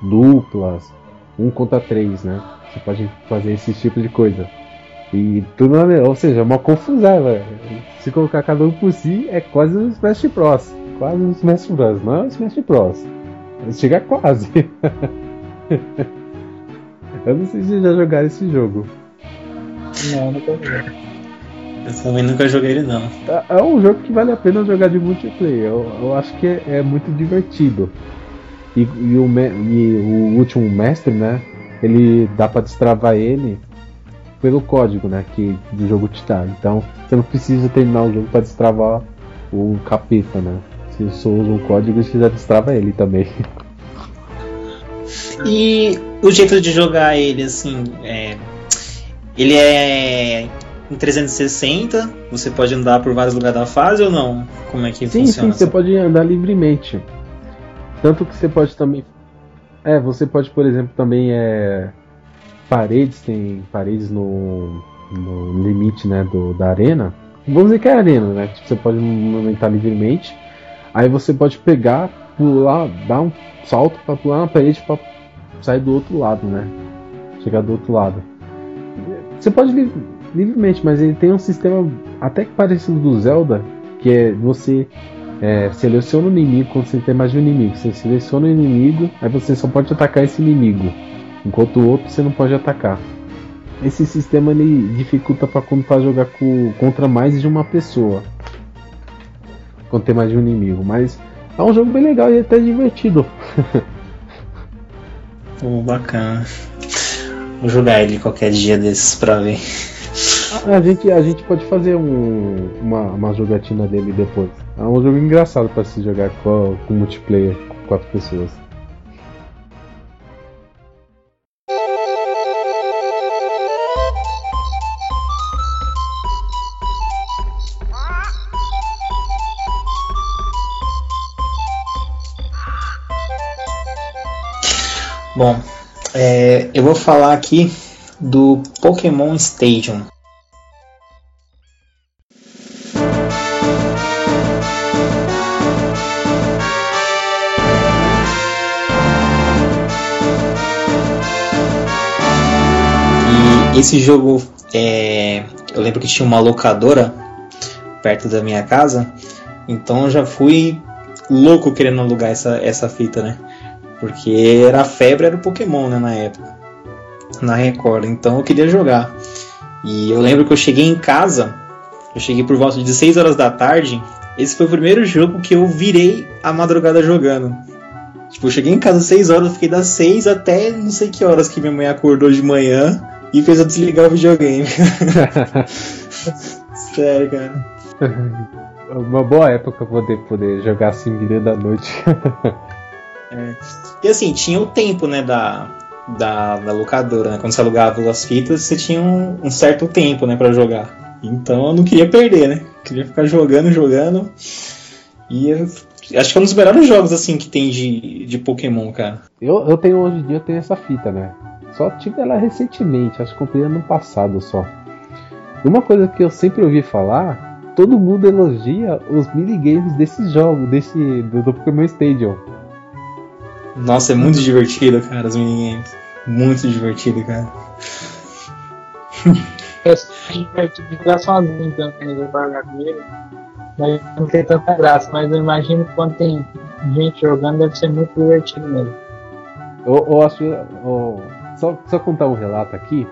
duplas, um contra três, né? Você pode fazer esse tipo de coisa. E tudo, ou seja, é uma confusão, velho. Se colocar cada um por si, é quase um Smash Bros quase um Smash Bros. Não é um Smash Bros. Chega quase. [LAUGHS] [LAUGHS] eu não sei se já jogaram esse jogo. Não, nunca joguei. Eu também nunca joguei ele não. É, é um jogo que vale a pena jogar de multiplayer. Eu, eu acho que é, é, muito divertido. E, e, o, e, o, último mestre, né? Ele dá para destravar ele pelo código, né? Que do jogo te dá. Então você não precisa terminar o jogo para destravar o capeta, né? Se você usa um código, você já destrava ele também. [LAUGHS] E o jeito de jogar ele, assim, é... ele é em 360, você pode andar por vários lugares da fase ou não? Como é que sim, funciona? Sim, você pode andar livremente. Tanto que você pode também. É, você pode, por exemplo, também é. Paredes, tem paredes no, no limite né, do, da arena. Vamos dizer que é arena, né? Tipo, você pode movimentar livremente. Aí você pode pegar, pular, dar um salto para pular na parede para sair do outro lado, né? Chegar do outro lado. Você pode li livremente, mas ele tem um sistema até que parecido do Zelda, que é você é, seleciona o inimigo quando você tem mais de um inimigo. Você seleciona o inimigo, aí você só pode atacar esse inimigo, enquanto o outro você não pode atacar. Esse sistema ele dificulta para quando tá jogar contra mais de uma pessoa quando tem mais de um inimigo. Mas é um jogo bem legal e até divertido. [LAUGHS] oh, bacana. Vou jogar ele qualquer dia desses pra ver. A gente, a gente pode fazer um, uma, uma jogatina dele depois. É um jogo engraçado para se jogar com, com multiplayer, com quatro pessoas. Bom, é, eu vou falar aqui do Pokémon Stadium. E esse jogo, é, eu lembro que tinha uma locadora perto da minha casa, então eu já fui louco querendo alugar essa, essa fita, né? Porque era a febre, era o Pokémon, né, na época. Na Record. Então eu queria jogar. E eu lembro que eu cheguei em casa, eu cheguei por volta de 6 horas da tarde. Esse foi o primeiro jogo que eu virei a madrugada jogando. Tipo, eu cheguei em casa às 6 horas, fiquei das 6 até não sei que horas que minha mãe acordou de manhã e fez eu desligar o videogame. [LAUGHS] Sério, cara. [LAUGHS] Uma boa época poder poder jogar assim virando da noite. [LAUGHS] É. E assim, tinha o tempo, né, da, da, da locadora, né? Quando você alugava as fitas, você tinha um, um, certo tempo, né, para jogar. Então eu não queria perder, né? Queria ficar jogando, jogando. E eu, acho que é um dos melhores jogos, assim, que tem de, de Pokémon, cara. Eu, eu tenho, hoje em dia, eu tenho essa fita, né? Só tive ela recentemente, acho que comprei ano passado só. Uma coisa que eu sempre ouvi falar, todo mundo elogia os minigames desse jogo, desse, do, do Pokémon Stadium. Nossa, é muito divertido, cara, os minigames. Muito divertido, cara. [LAUGHS] É divertido jogar sozinho também, jogar com ele. Mas não tem tanta graça, mas eu imagino que quando tem gente jogando deve ser muito divertido mesmo. Eu, eu acho. eu- só, só contar um relato aqui.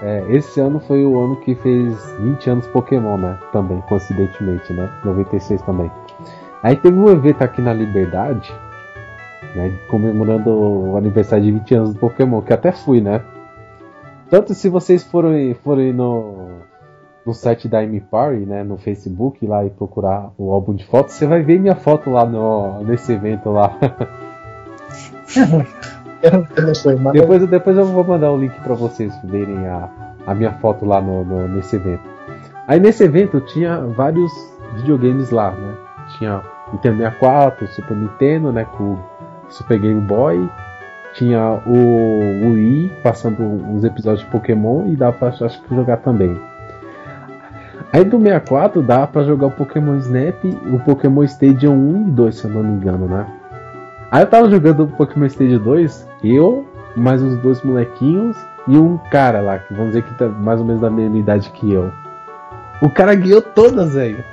É, esse ano foi o ano que fez 20 anos Pokémon, né? Também, coincidentemente, né? 96 também. Aí teve um evento aqui na Liberdade, né? Comemorando o aniversário de 20 anos do Pokémon, que até fui, né? Tanto se vocês forem, forem no, no site da M-Party, né? No Facebook, lá e procurar o álbum de fotos, você vai ver minha foto lá no, nesse evento lá. [LAUGHS] Eu não sei, mas Depois, depois eu vou mandar o link pra vocês verem a, a minha foto lá no, no- nesse evento. Aí nesse evento tinha vários videogames lá, né? Tinha Nintendo 64, Super Nintendo, né? Com Super Game Boy. Tinha o Wii passando uns episódios de Pokémon e dava pra acho jogar também. Aí do 64 dá pra jogar o Pokémon Snap, o Pokémon Stadium 1 e 2, se eu não me engano, né? Aí eu tava jogando o Pokémon Stage 2, eu, mais uns dois molequinhos e um cara lá, que vamos dizer que tá mais ou menos da mesma idade que eu. O cara guiou todas, velho.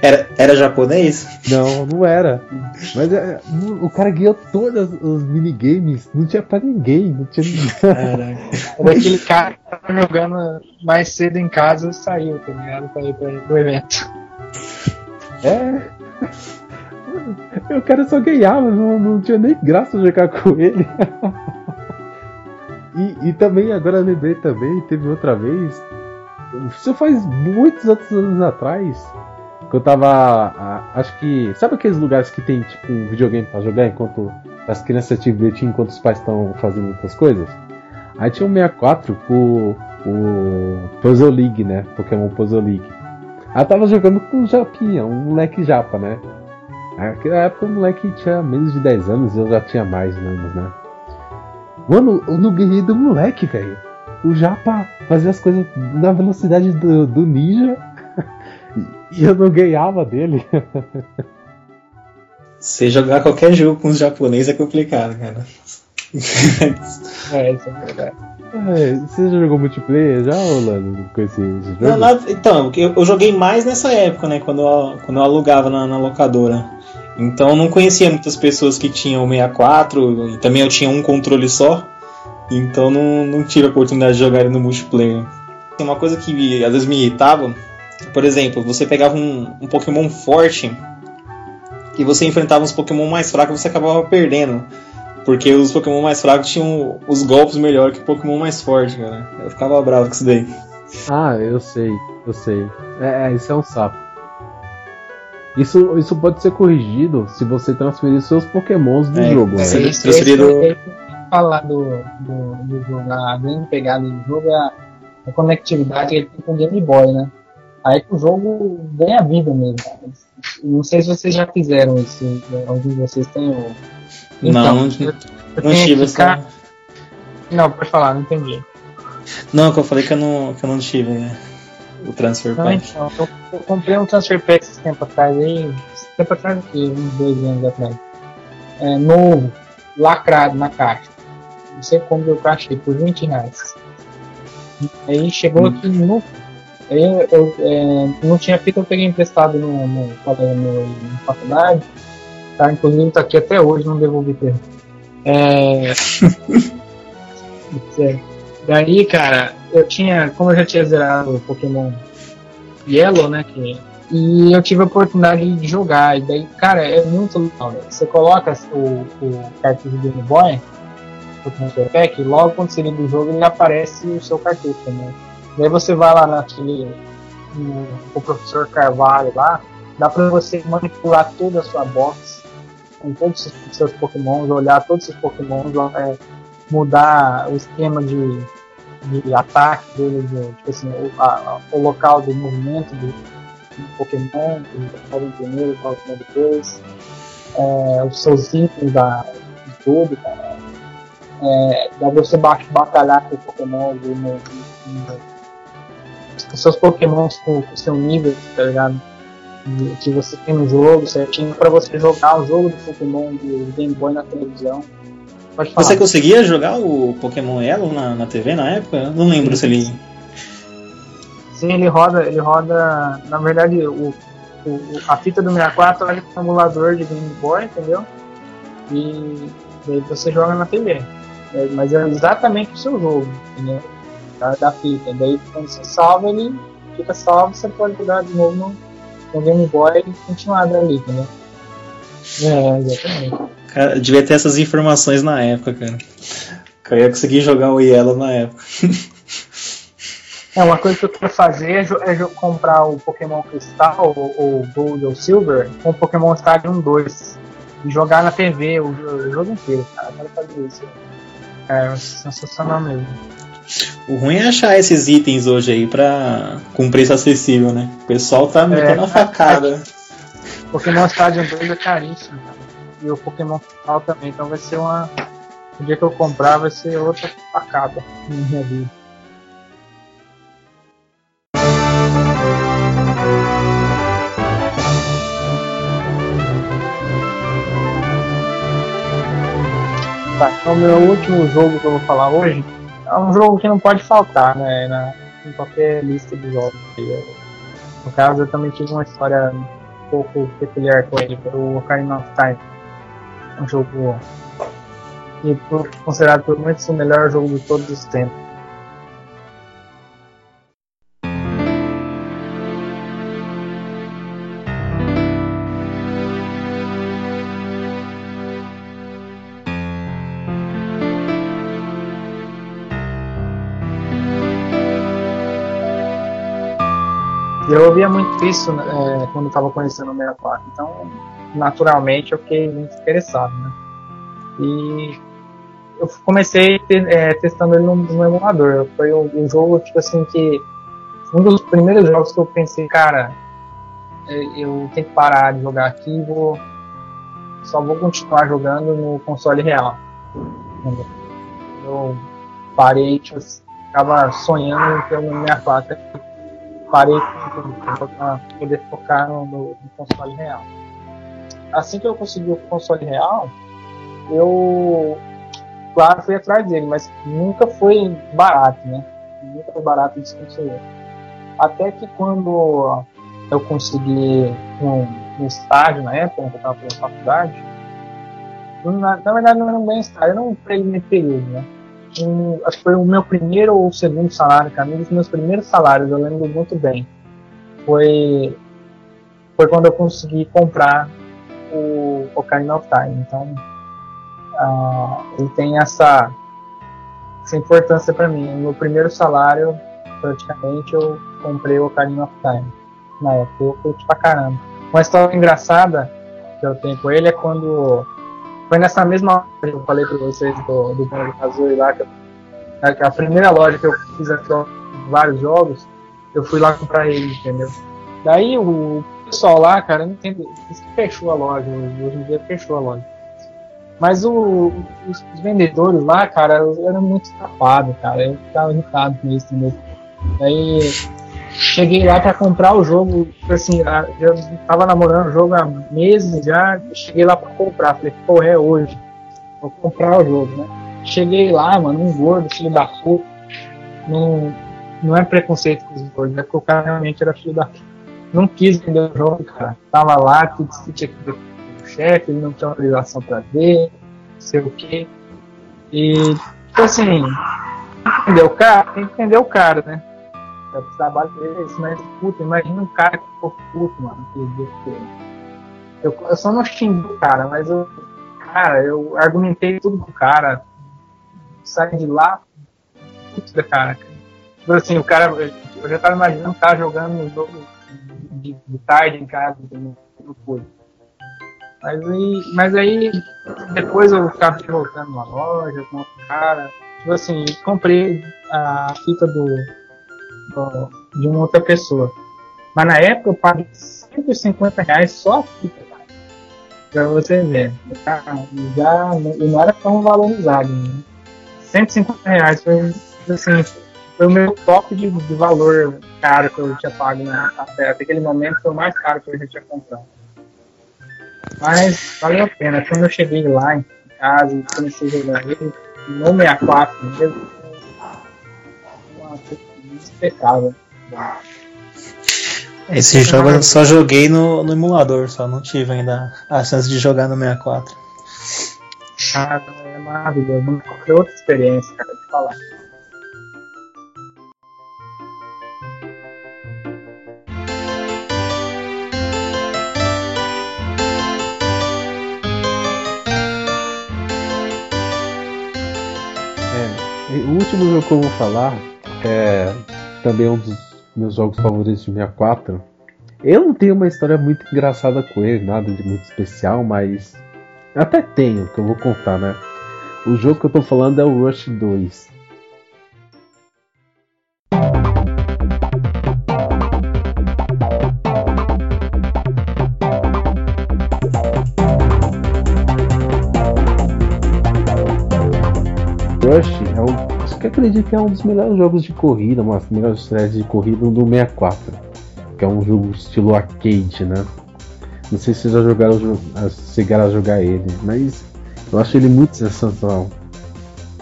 Era, era japonês? Não, não era. [LAUGHS] Mas é, o cara guiou todos os minigames. Não tinha pra ninguém. Não tinha ninguém. Era aquele cara que tava jogando mais cedo em casa saiu, tá ligado? Pra ir pra- pro evento. É. O cara só ganhava, não, não tinha nem graça jogar com ele. [LAUGHS] E, e também, agora eu lembrei também, teve outra vez, isso faz muitos outros anos atrás, que eu tava, acho que, sabe aqueles lugares que tem tipo um videogame pra jogar enquanto as crianças te divertem enquanto os pais estão fazendo outras coisas? Aí tinha um 64 com o Puzzle League, né? Pokémon Puzzle League. Aí eu tava jogando com um Japinha, um moleque japa, né? Naquela época o moleque tinha menos de 10 anos e eu já tinha mais anos, né? Mano, eu não ganhei do moleque, velho. O Japa fazia as coisas na velocidade do, do ninja [LAUGHS] e eu não ganhava dele. [LAUGHS] Você jogar qualquer jogo com os japoneses é complicado, cara. É, isso é verdade. É, você já jogou multiplayer já, Orlando, com esse, esse jogo? Não, nada- então, eu, eu joguei mais nessa época, né? Quando eu, quando eu alugava na, na locadora. Então eu não conhecia muitas pessoas que tinham o 64 e também eu tinha um controle só. Então não, não tive a oportunidade de jogar ele no multiplayer. Tem uma coisa que me- às vezes me irritava. Por exemplo, você pegava um, um Pokémon forte e você enfrentava uns Pokémon mais fracos e você acabava perdendo. Porque os Pokémon mais fracos tinham os golpes melhor que o Pokémon mais forte, cara. Eu ficava bravo com isso daí. Ah, eu sei, eu sei. É, é, isso é um sapo. Isso, isso pode ser corrigido se você transferir seus pokémons do É, jogo. né? Esse- transferido- esse- esse- falar do, do, do jogo, a grande pegada do jogo é a, a conectividade que ele tem com o Game Boy, né? Aí que o jogo ganha vida mesmo. Não sei se vocês já fizeram isso, alguns de vocês têm o. Não, não- eu- eu Não tive essa. ficar- Não, pode falar, não entendi. Não, que eu falei que eu não, que eu não tive né, o Transfer Não, Pack. então, eu, eu comprei um Transfer Pack esse tempo atrás aí, esse tempo atrás aqui, uns dois anos atrás. É, novo, lacrado na caixa. Sei como eu achei, por 20 reais. Aí chegou Hum. aqui no. Aí eu, eu, é, não tinha fita, eu peguei emprestado no, no, no, na faculdade. Tá, inclusive tá aqui até hoje, não devolvi pra ele. É. Sério. [LAUGHS] Daí, cara, eu tinha, como eu já tinha zerado o Pokémon Yellow, né, que, e eu tive a oportunidade de jogar, e daí, cara, é muito legal, né? Você coloca o, o cartucho do Game Boy, Transfer Pack, e logo quando você liga o jogo, ele aparece o seu cartucho, né? Daí você vai lá naquele, o professor Carvalho lá, dá pra você manipular toda a sua box, com todos os seus Pokémons, olhar todos os Pokémons, é, mudar o esquema de, de ataque dele, de, tipo assim, o, a- o local do movimento do, do Pokémon, qual vem primeiro, qual vem depois, é, os seus itens da, de tudo, cara. É, dá você ba- batalhar com Pokémon ali no, no- os seus Pokémons com com seu nível, tá ligado? que você tem no jogo certinho para você jogar o jogo do Pokémon do Game Boy na televisão. Você conseguia jogar o Pokémon Yellow na, na TV na época? Não lembro Sim. se ele. Sim, ele roda, ele roda. Na verdade, o, o a fita do 64 é um emulador de Game Boy, entendeu? E, e aí você joga na TV. É, mas é exatamente o seu jogo, entendeu? Da, da fita. Daí quando você salva, ele fica salvo, você pode jogar de novo no, no Game Boy e continuar dali, entendeu? É, exatamente. Cara, devia ter essas informações na época, cara. Eu ia conseguir jogar o Yellow na época. É, uma coisa que eu quero fazer é, é comprar o Pokémon Cristal, ou, Gold ou Silver, com o Pokémon Stadium 2. E jogar na TV o, o jogo inteiro, cara. Eu quero fazer isso. É sensacional mesmo. O ruim é achar esses itens hoje aí pra, com preço acessível, né? O pessoal tá metendo é, a facada. Pokémon Stadium 2 é caríssimo, cara. E o Pokémon Final também, então vai ser uma. O dia que eu comprar vai ser outra facada na minha vida. Tá, então o meu último jogo que eu vou falar hoje é um jogo que não pode faltar, né? Na, em qualquer lista de jogos. No caso, eu também tive uma história um pouco peculiar com ele, o Ocarina of Time. Um jogo que foi considerado por muitos o melhor jogo de todos os tempos. Eu ouvia muito isso é, quando estava conhecendo o 64, então naturalmente eu fiquei muito interessado, né? E eu comecei é, testando ele no, no, emulador. Foi um, um, jogo, tipo assim, que um dos primeiros jogos que eu pensei, cara, é, eu tenho que parar de jogar aqui e vou só vou continuar jogando no console real. Eu parei, tipo, ficava sonhando em ter um 64 parei para poder focar no, no, console real. Assim que eu consegui o console real, eu, claro, fui atrás dele, mas nunca foi barato, né? Nunca foi barato de conseguir. Até que quando eu consegui um, um estágio na época, né, que eu estava fazendo faculdade, na, na, verdade não era um bem estágio, era um período, período né? um, acho que foi o meu primeiro ou segundo salário, cara, um dos meus primeiros salários, eu lembro muito bem. Foi, foi quando eu consegui comprar o Ocarina of Time. Então, uh, ele tem essa, essa importância para mim. No meu primeiro salário, praticamente, eu comprei o Ocarina of Time. Na época, eu curti pra caramba. Uma história engraçada que eu tenho com ele é quando foi nessa mesma loja que eu falei pra vocês do, do Banjo Kazooie lá, que, eu, a primeira loja que eu fiz aqui vários jogos, eu fui lá comprar ele, entendeu? Daí o pessoal lá, cara, eu não entendo, fechou a loja, hoje em dia fechou a loja. Mas o, os, os, vendedores lá, cara, eram muito tapados, cara. Eu ficava irritado com isso, entendeu? Daí cheguei lá para comprar o jogo, assim, já tava namorando o jogo há meses já, cheguei lá para comprar, falei, pô, é hoje, vou comprar o jogo, né? Cheguei lá, mano, um gordo, filho da puta, não, não é preconceito com os gordos, é porque o cara realmente era filho da puta. Não quis vender o jogo, cara. Tava lá, tudo que tinha que ver com o chefe, ele não tinha autorização para ver, sei o quê. E, tipo assim, entendeu o cara? Tem que entender o cara, né? O trabalho dele é isso, mas puta, imagina um cara que ficou puto, mano, eu, eu só não xingo o cara, mas eu, cara, eu argumentei tudo com o cara, saí de lá, puto da cara. Tipo assim, o cara, eu já tava imaginando o cara jogando no jogo de, de tarde em casa, não foi. Mas aí, mas aí depois eu ficava voltando na loja com o cara. Tipo assim, comprei a fita do de uma outra pessoa. Mas na época eu paguei 150 reais só a fita, cara. Pra você ver. Já, já não era tão valorizado. Né? 150 reais foi assim. Foi o meu top de, de valor caro que eu tinha pago na até, aquele momento foi o mais caro que eu já tinha comprado. Mas valeu a pena. Quando eu cheguei lá em casa e comecei a jogar ele, no 64 mesmo, uma impecável. Esse jogo eu só joguei no, no emulador, só não tive ainda a chance de jogar no 64. Ah, é maravilhoso. Foi outra experiência, cara, de falar. O último jogo que eu vou falar é também um dos meus jogos favoritos de 64. Eu não tenho uma história muito engraçada com ele, nada de muito especial, mas até tenho, que eu vou contar, né? O jogo que eu tô falando é o Rush 2. Rush é um, que acredito que é um dos melhores jogos de corrida, uma das melhores séries de corrida do 64, que é um jogo estilo arcade, né? Não sei se vocês já jogaram, chegaram a jogar ele, mas eu acho ele muito sensacional.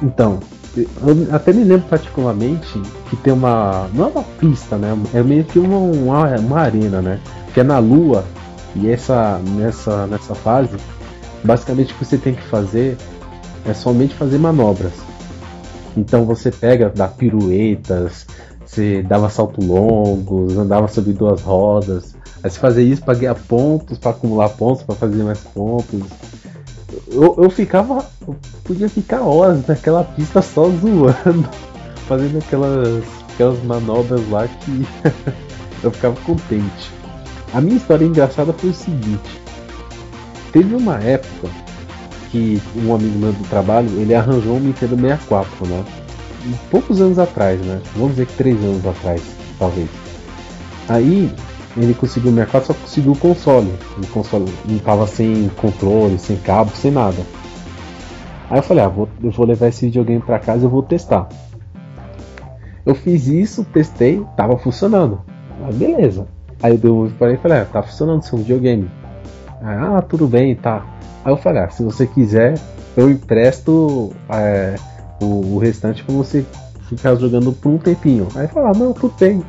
Então, eu até me lembro particularmente que tem uma. Não é uma pista, né? É meio que uma, uma, uma arena, né? Que é na lua. E essa, nessa, nessa fase, basicamente o que você tem que fazer é somente fazer manobras. Então você pega, dá piruetas, você dava salto longos, andava sobre duas rodas. Aí você fazia isso para ganhar pontos, para acumular pontos, para fazer mais pontos. Eu, eu ficava. Eu podia ficar horas naquela pista só zoando, [LAUGHS] fazendo aquelas, aquelas manobras lá que [LAUGHS] eu ficava contente. A minha história engraçada foi o seguinte: teve uma época que um amigo meu do trabalho, ele arranjou um Nintendo 64, né? Poucos anos atrás, né? Vamos dizer que três anos atrás, talvez. Aí ele conseguiu o 64, só conseguiu o console. O console não tava sem controle, sem cabo, sem nada. Aí eu falei, ah, vou, eu vou levar esse videogame pra casa e eu vou testar. Eu fiz isso, testei, tava funcionando. Ah, beleza. Aí eu devolvi para ele e falei, ah, tá funcionando seu videogame. ah, tudo bem, tá. Aí eu falei, ah, se você quiser, eu empresto é, o, o, restante para você ficar jogando por um tempinho. Aí falou, ah, não, tudo bem.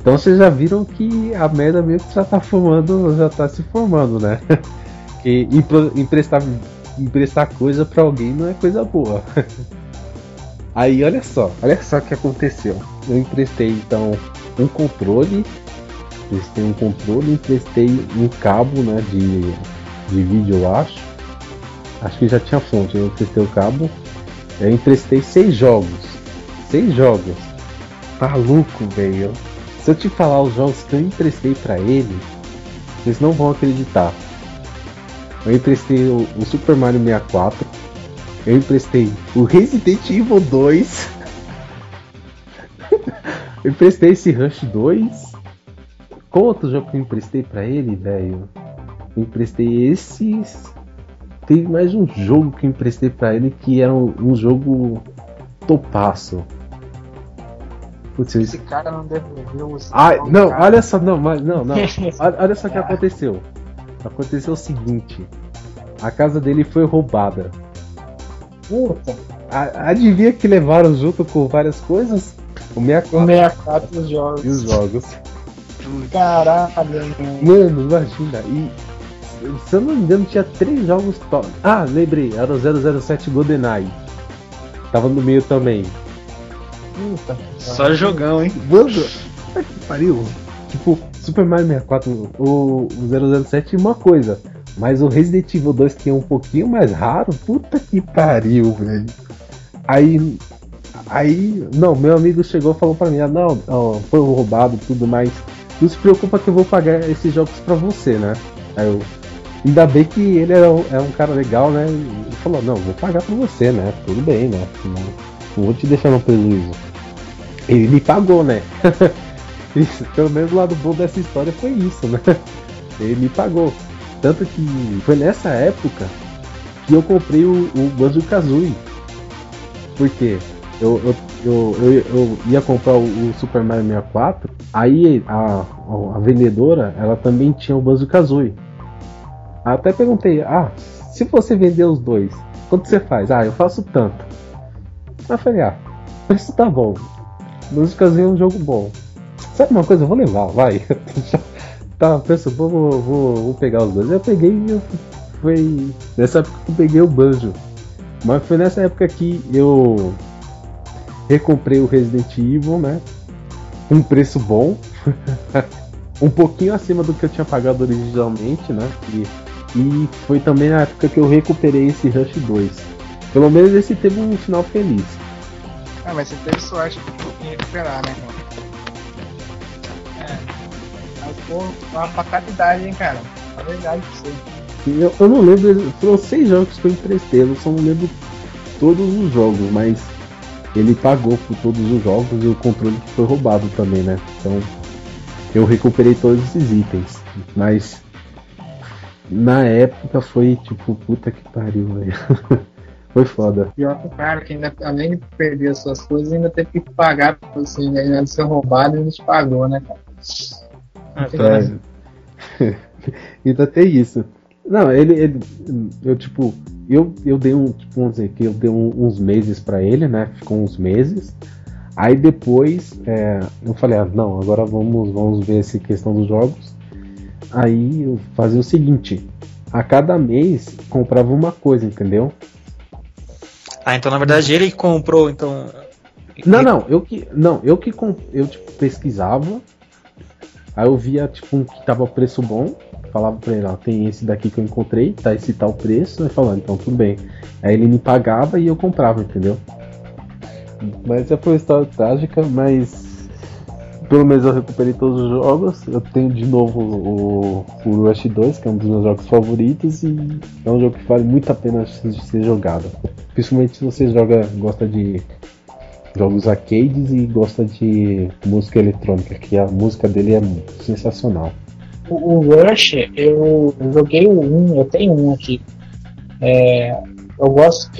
Então vocês já viram que a merda meio que já tá formando, já tá se formando, né? [LAUGHS] que emprestar, emprestar coisa para alguém não é coisa boa. [LAUGHS] Aí olha só, olha só o que aconteceu. Eu emprestei então um controle, emprestei um controle, emprestei um cabo né, de de vídeo, eu acho. Acho que já tinha fonte, eu emprestei o cabo. Eu emprestei seis jogos. Seis jogos. Maluco, velho. Se eu te falar os jogos que eu emprestei para ele, vocês não vão acreditar. Eu emprestei o, o Super Mario 64. Eu emprestei o Resident Evil 2. [LAUGHS] eu emprestei esse Rush 2. Qual outro jogo que eu emprestei para ele, velho? Emprestei esses. Tem mais um jogo que eu emprestei para ele que era um, um jogo topaço. Putz, Esse cara não devolveu os. Ah, não, cara. olha só, não, mas não, não. [LAUGHS] olha só o que aconteceu. Aconteceu o seguinte: a casa dele foi roubada. Puta. A, adivinha que levaram junto com várias coisas? O 64, o 64 e os jogos. E os jogos. Caralho, mano. Mano, imagina. E se eu não me engano, tinha três jogos top. Ah, lembrei, era o 007 GoldenEye. Tava no meio também. Puta, Só jogão, hein? Mano, que pariu. Tipo, Super Mario 64, o, o 007 uma coisa. Mas o Resident Evil 2 que é um pouquinho mais raro, puta que pariu, velho. Aí. Aí. Não, meu amigo chegou e falou pra mim, ah, não, não, foi roubado e tudo mais. Não se preocupa que eu vou pagar esses jogos pra você, né? Aí eu, Ainda bem que ele é um, é um cara legal, né? E falou, não, vou pagar pra você, né? Tudo bem, né? Não, não vou te deixar no prejuízo. Ele me pagou, né? [LAUGHS] isso, pelo menos o lado bom dessa história foi isso, né? Ele me pagou. Tanto que foi nessa época que eu comprei o, o Banjo Kazooie. Porque eu, eu, eu, eu, eu ia comprar o, o, Super Mario 64, aí a, a, vendedora, ela também tinha o Banjo Kazooie. Até perguntei, ah, se você vender os dois, quanto você faz? Ah, eu faço tanto. Aí falei, ah, isso tá bom. Kazooie é um jogo bom. Sabe uma coisa? Eu vou levar, vai. [LAUGHS] tá, pensa, vou, vou, vou, pegar os dois. Eu peguei e eu foi nessa época que eu peguei o Banjo. Mas foi nessa época que eu recomprei o Resident Evil, né? Um preço bom. [LAUGHS] um pouquinho acima do que eu tinha pagado originalmente, né? E, e foi também na época que eu recuperei esse Rush 2. Pelo menos esse teve um final feliz. Ah, mas você teve sorte de recuperar, né, É. Mas, pô, uma fatalidade, hein, cara. É verdade pra você. Eu, eu não lembro, foram seis jogos que eu emprestei, eu só não lembro todos os jogos, mas ele pagou por todos os jogos e o controle foi roubado também, né? Então eu recuperei todos esses itens, mas na época foi tipo, puta que pariu, velho. [LAUGHS] foi foda. Pior que o cara que ainda, além de perder as suas coisas, ainda teve que pagar, assim, né? ainda de ser roubado, ainda te pagou, né, cara? É. ainda [LAUGHS] tem isso. Não, ele, ele eu tipo, eu, eu dei um, tipo, vamos dizer que eu dei um, uns meses para ele, né? Ficou uns meses. Aí depois é, eu falei, ah, não, agora vamos, vamos ver essa questão dos jogos. Aí eu fazia o seguinte, a cada mês comprava uma coisa, entendeu? Ah, então na verdade ele comprou, então. Não, não, eu que. Não, eu que eu tipo, pesquisava. Aí eu via tipo um que tava preço bom falava pra ele, ó, tem esse daqui que eu encontrei, tá esse tal preço, aí falando, então tudo bem. Aí ele me pagava e eu comprava, entendeu? Mas essa foi uma história trágica, mas pelo menos eu recuperei todos os jogos. Eu tenho de novo o, o Rush 2, que é um dos meus jogos favoritos, e é um jogo que vale muito a pena ser jogado. Principalmente se você joga, gosta de jogos arcades e gosta de música eletrônica, que a música dele é sensacional o, Rush, eu joguei o 1, eu tenho um aqui. É, eu gosto.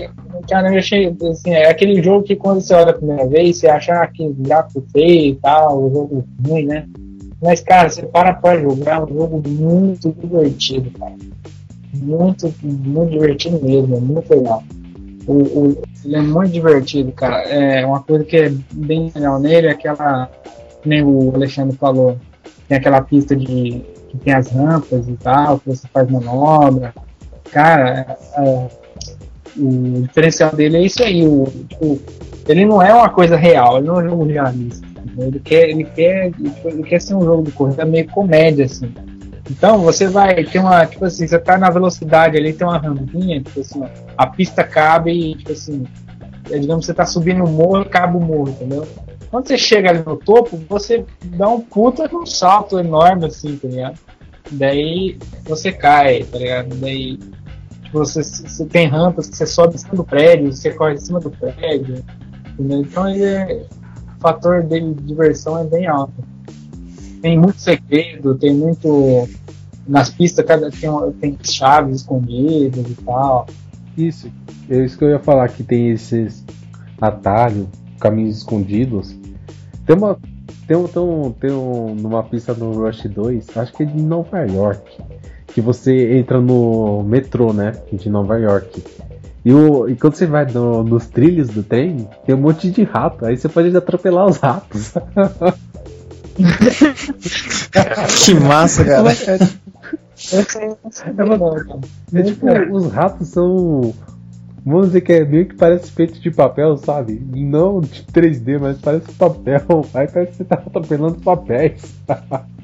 Cara, eu achei. Assim, é aquele jogo que quando você olha a primeira vez, você acha ah, que gráfico feio e tal, o jogo ruim, né? Mas, cara, você para pra jogar, é um jogo muito divertido, cara. Muito, muito divertido mesmo, é muito legal. O, o, ele é muito divertido, cara. É uma coisa que é bem legal nele é aquela. Nem o Alexandre falou, tem aquela pista de que tem as rampas e tal, que você faz manobra. Cara, é, é, o diferencial dele é isso aí. O, tipo, ele não é uma coisa real, ele não é um jogo realista. Ele quer, ele quer, ele quer ser um jogo de corrida meio comédia, assim. Então você vai ter uma, tipo assim, você tá na velocidade ali, tem uma rampinha, tipo assim, a pista cabe e, tipo assim, é, digamos você tá subindo o morro e cabe o morro, entendeu? Quando você chega ali no topo, você dá um puta um salto enorme, assim, tá ligado? Daí você cai, tá ligado? Daí tipo, você, você tem rampas que você sobe em cima do prédio, você corre em cima do prédio. Entendeu? Então ele é, o fator de diversão é bem alto. Tem muito segredo, tem muito. Nas pistas cada tem, tem chaves escondidas e tal. Isso, é isso que eu ia falar, que tem esses atalhos, caminhos escondidos. Tem uma, tem um, tem um, tem um numa pista no Rush 2, acho que é de Nova York, que você entra no metrô, né, de Nova York. E, o, e quando você vai no, nos trilhos do trem, tem um monte de rato, aí você pode atropelar os ratos. [LAUGHS] que massa, cara. É, é, é, tipo, os ratos são Vamos dizer que é meio que parece feito de papel, sabe? Não de 3D, mas parece papel. Aí parece que você tá atropelando papéis. [LAUGHS]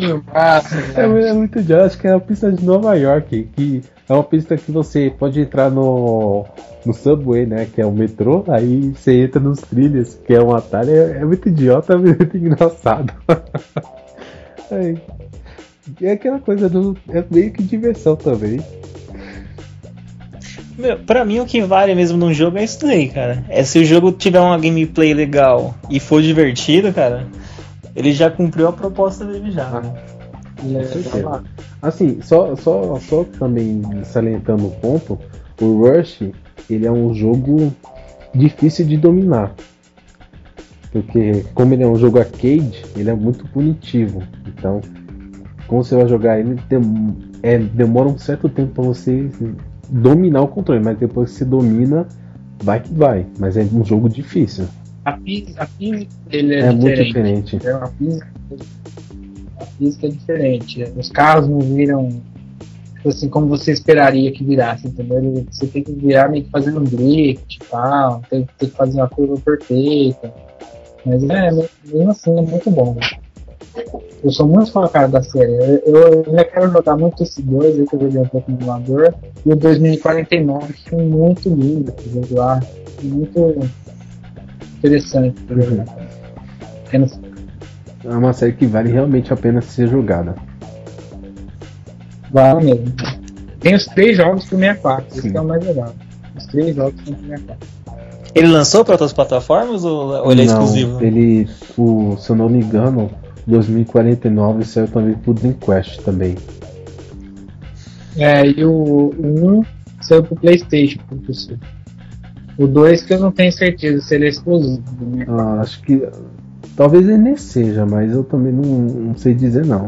que massa, é, é, muito idiota. Acho que é a pista de Nova York, que é uma pista que você pode entrar no, no subway, né? Que é o metrô, aí você entra nos trilhos, que é um atalho. É, é muito idiota, [LAUGHS] é muito engraçado. [LAUGHS] é, é aquela coisa do. É meio que diversão também. Meu, pra mim o que vale mesmo num jogo é isso daí, cara. É se o jogo tiver uma gameplay legal e for divertido, cara, ele já cumpriu a proposta dele já. Ah, né? certeza. Assim, só, só, só também salientando o ponto, o Rush, ele é um jogo difícil de dominar. Porque como ele é um jogo arcade, ele é muito punitivo. Então, como você vai jogar ele, dem é, demora um certo tempo para você dominar o controle, mas depois que você domina, vai que vai. Mas é um jogo difícil. A física, a física dele é, É muito diferente. diferente. A física, a física é diferente. Os carros não viram tipo assim como você esperaria que virasse, entendeu? Você tem que virar meio que fazendo um drift e tal, tem, tem que fazer uma curva perfeita. Mas é, mesmo assim, é muito bom. Eu sou muito fã, cara, da série. Eu, eu ainda quero jogar muito esse 2 aí que eu joguei um pouco no emulador. E o 2049, que é muito lindo esse jogo lá. Muito interessante. pra jogar. É no- É uma série que vale realmente a pena ser jogada. Vale mesmo. Tem os três jogos pro 64, esse Sim. é o mais legal. Os três jogos são pro 64. Ele lançou para outras plataformas ou, ou ele é Não, exclusivo? Ele, o, se eu não me engano, 2049 saiu também pro Dreamcast também. É, e o, o 1 saiu pro Playstation, pro PC. O 2 que eu não tenho certeza se ele é exclusivo. Né? Ah, acho que. Talvez ele nem seja, mas eu também não, não sei dizer não.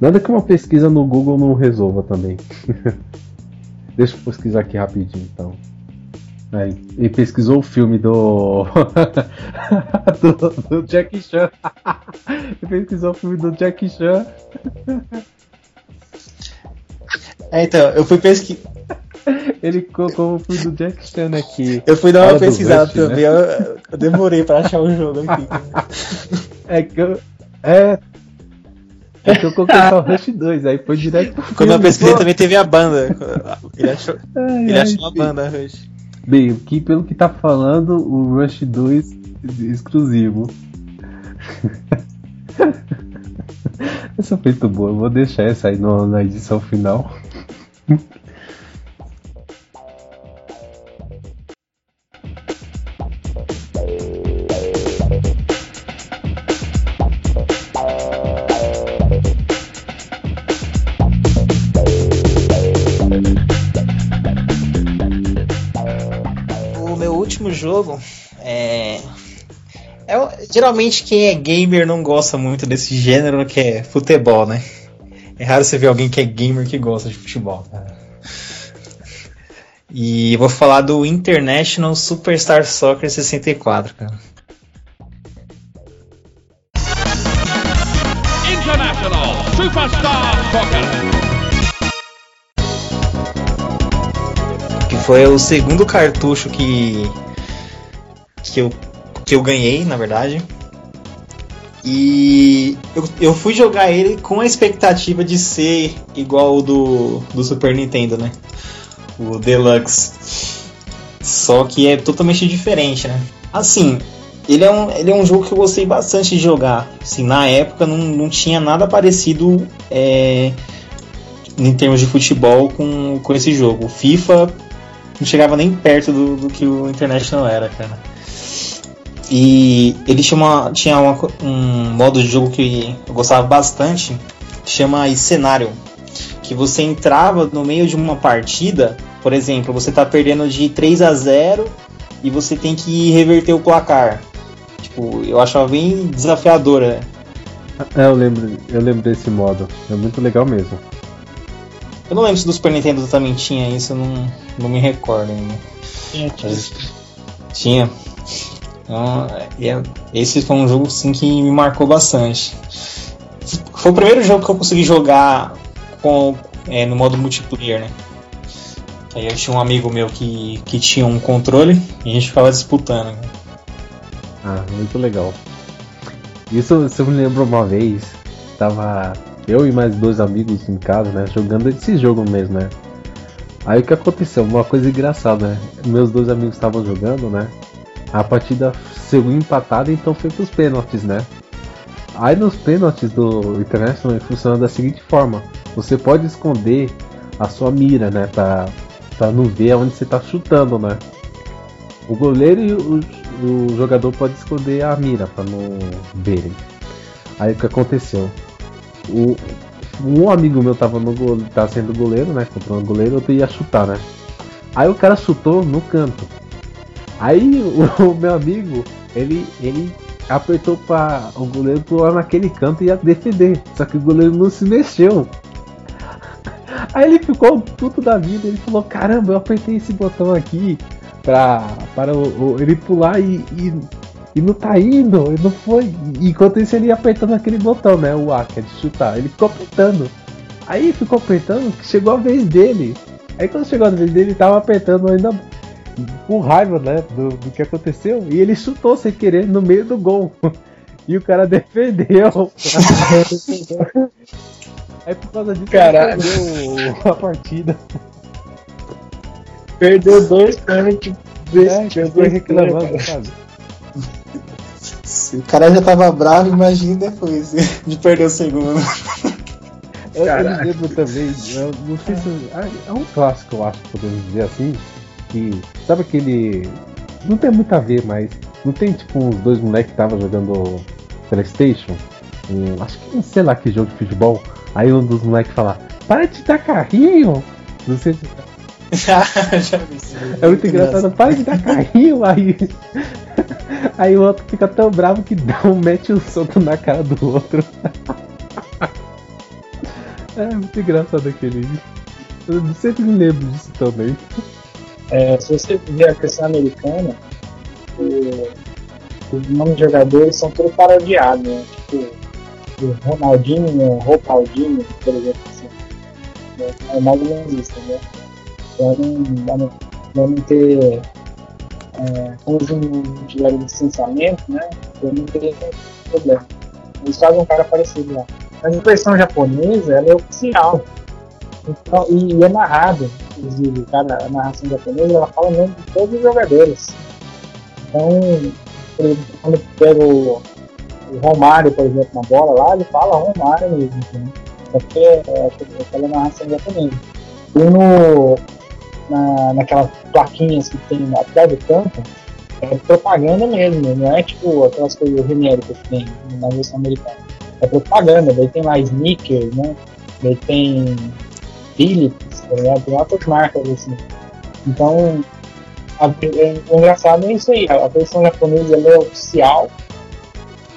Nada que uma pesquisa no Google não resolva também. [LAUGHS] Deixa eu pesquisar aqui rapidinho então. Aí, ele pesquisou o filme do. [LAUGHS] do, do Jackie Chan. [LAUGHS] ele pesquisou o filme do Jackie Chan. É, então, eu fui pesquisar. [LAUGHS] Ele colocou o filme do Jackie Chan aqui. Eu fui dar uma pesquisada né? também, eu, eu demorei pra achar o jogo aqui. [LAUGHS] É que eu. É. É que eu coloquei só Rush 2, aí foi direto pro Quando eu pesquisei também teve a banda. Ele achou, Ai, ele ai, achou a banda, Rush. Bem, aqui pelo que tá falando, o Rush 2 exclusivo. [LAUGHS] essa foi muito boa, eu vou deixar essa aí no- na edição final. Jogo é. é geralmente quem é gamer não gosta muito desse gênero que é futebol, né? É raro você ver alguém que é gamer que gosta de futebol. cara. E eu vou falar do International Superstar Soccer 64, cara. International Superstar Soccer. que foi o segundo cartucho que que eu, que eu ganhei, na verdade. E eu, eu fui jogar ele com a expectativa de ser igual o do, do Super Nintendo, né? O Deluxe. Só que é totalmente diferente, né? Assim, ele é um, ele é um jogo que eu gostei bastante de jogar. Assim, na época não, não tinha nada parecido é, em termos de futebol com, com esse jogo. O FIFA não chegava nem perto do, do que o International era, cara. E ele tinha, uma, tinha uma um modo de jogo que eu gostava bastante, que chama cenário. Que você entrava no meio de uma partida, por exemplo, você tá perdendo de 3 a 0 e você tem que reverter o placar. Tipo, eu achava bem desafiadora. É, eu lembro, eu lembro desse modo. É muito legal mesmo. Eu não lembro se do Super Nintendo também tinha isso, eu não, não me recordo ainda. Mas tinha. Então, é- é- esse foi um jogo sim, que me marcou bastante. Foi o primeiro jogo que eu consegui jogar com, é, no modo multiplayer, né? Aí eu tinha um amigo meu que, que tinha um controle e a gente ficava disputando. né? Ah, muito legal. Isso você me lembrou uma vez, tava eu e mais dois amigos em casa, né, jogando esse jogo mesmo, né. Aí o que aconteceu? Uma coisa engraçada, né? Meus dois amigos estavam jogando, né? A partida saiu empatada, então foi pros pênaltis, né? Aí nos pênaltis do International funciona da seguinte forma: você pode esconder a sua mira, né? Pra não ver onde você tá chutando, né? O goleiro e o, o jogador pode esconder a mira pra não verem. Aí o que aconteceu? O, um amigo meu tava no gole, tava sendo goleiro, né? Controlando o goleiro, outro ia chutar, né? Aí o cara chutou no canto. Aí o, [LAUGHS] o meu amigo, ele, ele apertou para o goleiro pular naquele canto e ia defender. Só que o goleiro não se mexeu. [LAUGHS] Aí ele ficou puto da vida, ele falou, caramba, eu apertei esse botão aqui pra, para o, o- ele pular e, e, e não tá indo, não foi. Enquanto isso ele ia apertando aquele botão, né? O A, que é de chutar. Ele ficou apertando. Aí ficou apertando, chegou a vez dele. Aí quando chegou a vez dele, ele tava apertando ainda com raiva, né? Do, do que aconteceu. E ele chutou sem querer no meio do gol. [LAUGHS] E o cara defendeu. Aí [LAUGHS] por causa disso Caralho. ele perdeu a partida. Perdeu dois pênaltis. É, que foi reclamando, sabe? Se o cara já tava bravo, imagina depois de perder o segundo. Eu, eu lembro também, eu não sei se. ah, É um clássico, eu acho, podemos dizer assim. Que. Sabe aquele. Não tem muito a ver, mas. Não tem tipo uns dois moleques que estavam jogando Playstation? Um, acho que sei lá que jogo de futebol. Aí um dos moleques fala, para de dar carrinho! Não sei se. já vi isso. É muito engraçado, para de dar carrinho! Aí. [LAUGHS] Aí o outro fica tão bravo que dá um mete um soco na cara do outro. [LAUGHS] É muito engraçado aquele. Eu sempre me lembro disso também. É, se você ver a questão americana, o- os nomes de jogadores são todos parodiados, né? Tipo, o Ronaldinho, o Ropaldinho, por exemplo. Assim. É, é ou menos isso, entendeu? Pra não, não, não ter. É, não tiveram licenciamento, né? Pra não ter problema. Eles fazem um cara parecido lá. Mas a versão japonesa, ela é oficial. Então, e, e é narrado, inclusive, cara, a narração japonesa, ela fala o nome de todos os jogadores. Então, exemplo, quando pega o, o Romário, por exemplo, na bola lá, ele fala Romário mesmo, entendeu? Porque é, é aquela narração japonesa. E no, na, naquelas plaquinhas que tem atrás do campo, é propaganda mesmo, não é tipo aquelas coisas genéricas que tem na versão americana. É propaganda, daí tem lá sneakers, né? Daí tem Philips, tá ligado? Tem outras marcas assim. Então, a- é- o engraçado é isso aí, a, versão japonesa é oficial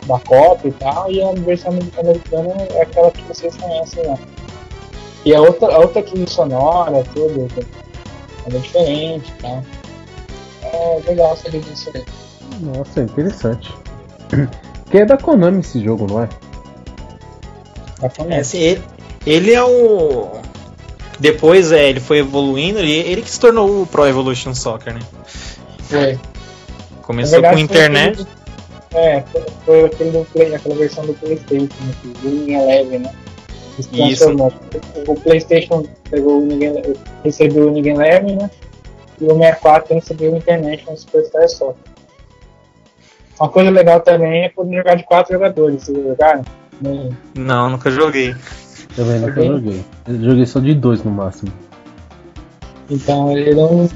da Copa e tal, e a versão americana é aquela que vocês conhecem lá. E a outra, a outra trilha sonora, tudo, ela é diferente e tal. É legal saber disso aí. Nossa, interessante. [CLEARS THROAT] Que é da Konami esse jogo, não é? Tá É, falando. assim, ele, ele é o. Depois é, ele foi evoluindo, ele, ele que se tornou o Pro Evolution Soccer, né? Foi. Começou com verdade, foi internet. aquele do- É, foi, foi aquele do Play, aquela versão do Playstation, né, que o Winning Eleven, né? Isso. O Playstation pegou Ele- recebeu o Winning Eleven, né? E o 64 recebeu o International Superstar Soccer. Uma coisa legal também é poder jogar de quatro jogadores. Vocês jogaram? Não, nunca joguei. Também nunca Ok. joguei. Eu joguei só de dois no máximo. Então ele é um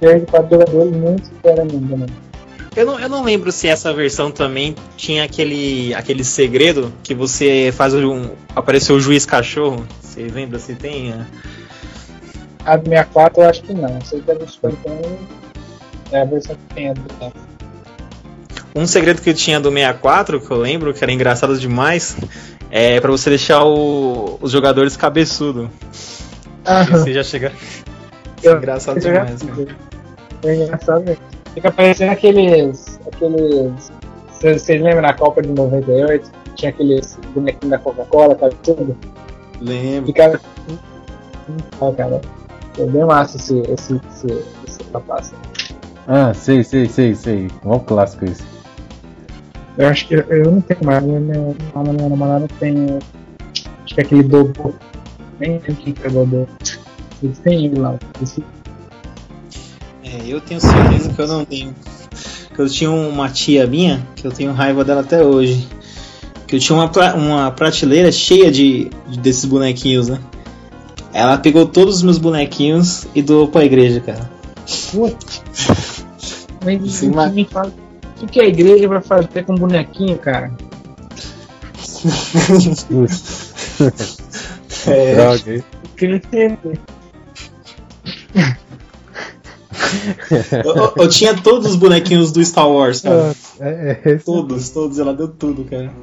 player de quatro jogadores muito mesmo também. Eu não, eu não lembro se essa versão também tinha aquele, aquele segredo que você faz um. Apareceu o juiz cachorro. Você lembra se tem? A do 64 eu acho que não. Sei que a do Super Nintendo é a versão que tem a do Um segredo que eu tinha do 64, que eu lembro, que era engraçado demais, é pra você deixar o- os jogadores cabeçudo. Você já chega. Eu- engraçado Isso eu já demais, fiz, cara. né? É engraçado mesmo. Fica parecendo aqueles. aqueles. Vocês lembram na Copa de 98? Tinha aqueles bonequinhos da Coca-Cola, tá tudo? Lembro. Ficava. Ah, cara. É bem massa esse, esse, esse, esse rapaz. Ah, sei, sei, sei, sei. O clássico esse. Eu acho que eu, eu não tenho mais, minha, a minha namorada tem. Acho que é aquele Dodô. Nem lembro quem que é o Dodô. Eles têm ele lá. Esse, É, eu tenho certeza que eu não tenho. Que eu tinha uma tia minha, que eu tenho raiva dela até hoje. Que eu tinha uma, uma prateleira cheia de, de- desses bonequinhos, né? Ela pegou todos os meus bonequinhos e doou pra igreja, cara. Mas Sim, me- mas- me fala, que, que a igreja vai fazer com bonequinho, cara? [LAUGHS] É, Droga, hein? Eu [LAUGHS] eu, eu, tinha todos os bonequinhos do Star Wars, cara. É, é, todos, todos, ela deu tudo, cara. [LAUGHS]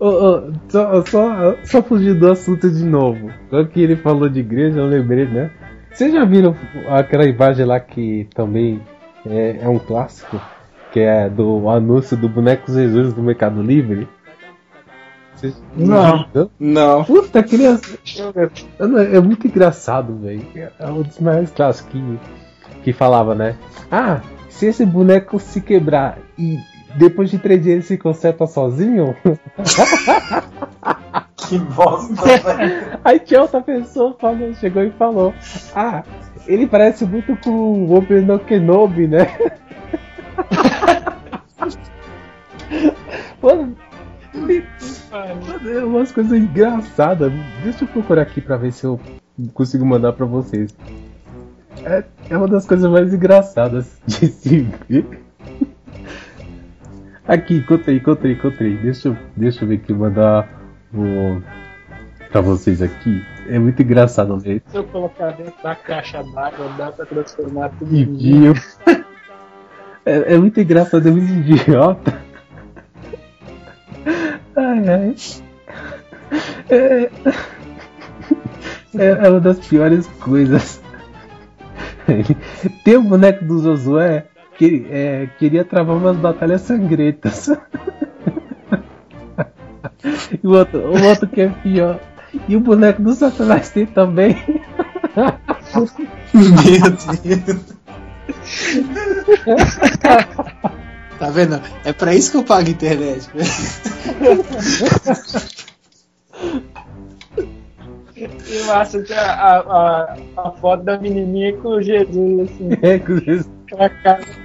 Oh, oh, só, só, só fugir do assunto de novo. Só que ele falou de igreja, eu lembrei, né? Vocês já viram aquela imagem lá que também é, é um clássico? Que é do anúncio do boneco Jesus do Mercado Livre? Vocês não. Não. Puta, criança. É muito engraçado, velho. É um dos maiores clássicos que, que falava, né? Ah, se esse boneco se quebrar e depois de três dias ele se conserta sozinho? [LAUGHS] que bosta, [LAUGHS] Aí tinha outra pessoa falou, chegou e falou: Ah, ele parece muito com o Obi-Wan Kenobi, né? [LAUGHS] Mano, umas coisas engraçadas. Deixa eu procurar aqui pra ver se eu consigo mandar pra vocês. É, é uma das coisas mais engraçadas de se ver. Aqui, encontrei, encontrei, encontrei. Deixa eu, deixa eu ver aqui, mandar o, pra vocês aqui. É muito engraçado ver. Se eu colocar dentro da caixa d'água, dá pra transformar tudo em vinho. [LAUGHS] É, é muito engraçado, é muito idiota. Ai, ai. É, é, é uma das piores coisas. Tem o boneco do Josué que é, queria travar umas batalhas sangrentas. [LAUGHS] e o outro, o outro que é pior. E o boneco do Satanás tem também. Meu [LAUGHS] Deus. Tá vendo? É pra isso que eu pago internet. E massa que a, a, a, foto da menininha com o Jesus, assim. É, com o Jesus. Cara.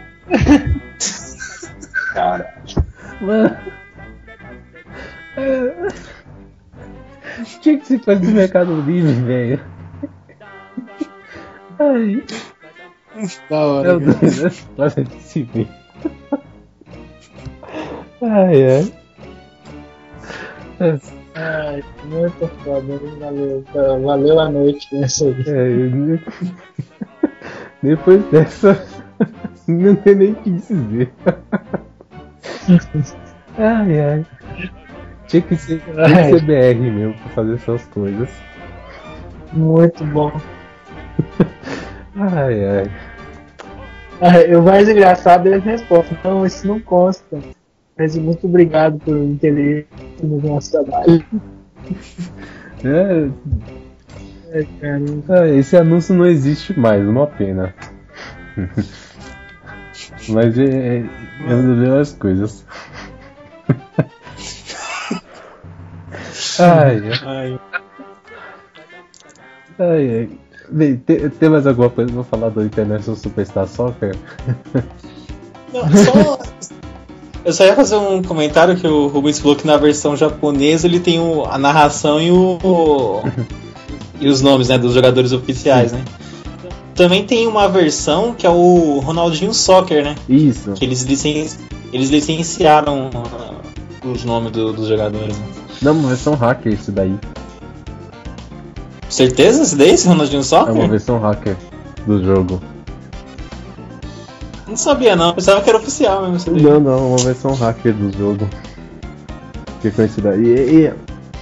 Cara. Mano. É... Tinha que se fazer do Mercado Livre, velho. Ai. Da hora. Meu Deus, nossa, se ver. Ai, ai. Ai, muito foda, valeu, valeu a noite nessa aí. É, [LAUGHS] depois dessa, [LAUGHS] não tem nem o que dizer. [LAUGHS] Ai, ai. Tinha que ser, tinha que ser BR mesmo pra fazer essas coisas. Muito bom. Ai, ai. Ah, o mais engraçado é a resposta. Não, isso não consta. Mas muito obrigado por entender no nosso trabalho. [LAUGHS] É, É, cara. ah, esse anúncio não existe mais, uma pena. Mas é, é, é uma das melhores coisas. [LAUGHS] Ai, Ai, ai, ai. Bem, tem, tem mais alguma coisa pra falar do International Superstar Soccer? não, só. Eu só ia fazer um comentário que o Rubens falou que na versão japonesa ele tem o, a narração e o. [LAUGHS] e os nomes né, dos jogadores oficiais, né? Também tem uma versão que é o Ronaldinho Soccer, né? Isso. Que eles, eles licenciaram uh, os nomes do- dos jogadores. Né? Não, uma versão hacker isso daí. Certeza esse daí, esse Ronaldinho É Soccer? uma versão hacker do jogo. Não sabia não, pensava que era oficial mesmo. Não, não, é uma versão hacker do jogo. Que é conhecida. E, e-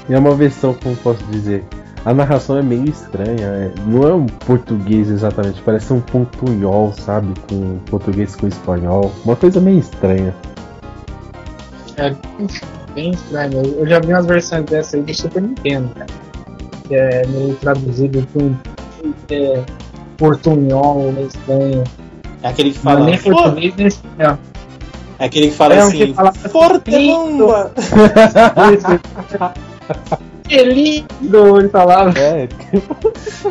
e é uma versão, como posso dizer, a narração é meio estranha. é- não é um português exatamente, parece um pontunhol, sabe? Com português com espanhol. Uma coisa meio estranha. É bem estranho. Eu já vi umas versões dessa aí do Super Nintendo, cara. Que é meio traduzido com é, portunhol, meio estranho. É aquele que Não é fala. nem "For-" português nem espanhol. É aquele que fala É assim. que fala-! [LAUGHS] [LAUGHS] Que lindo! Ele falava. É, [LAUGHS]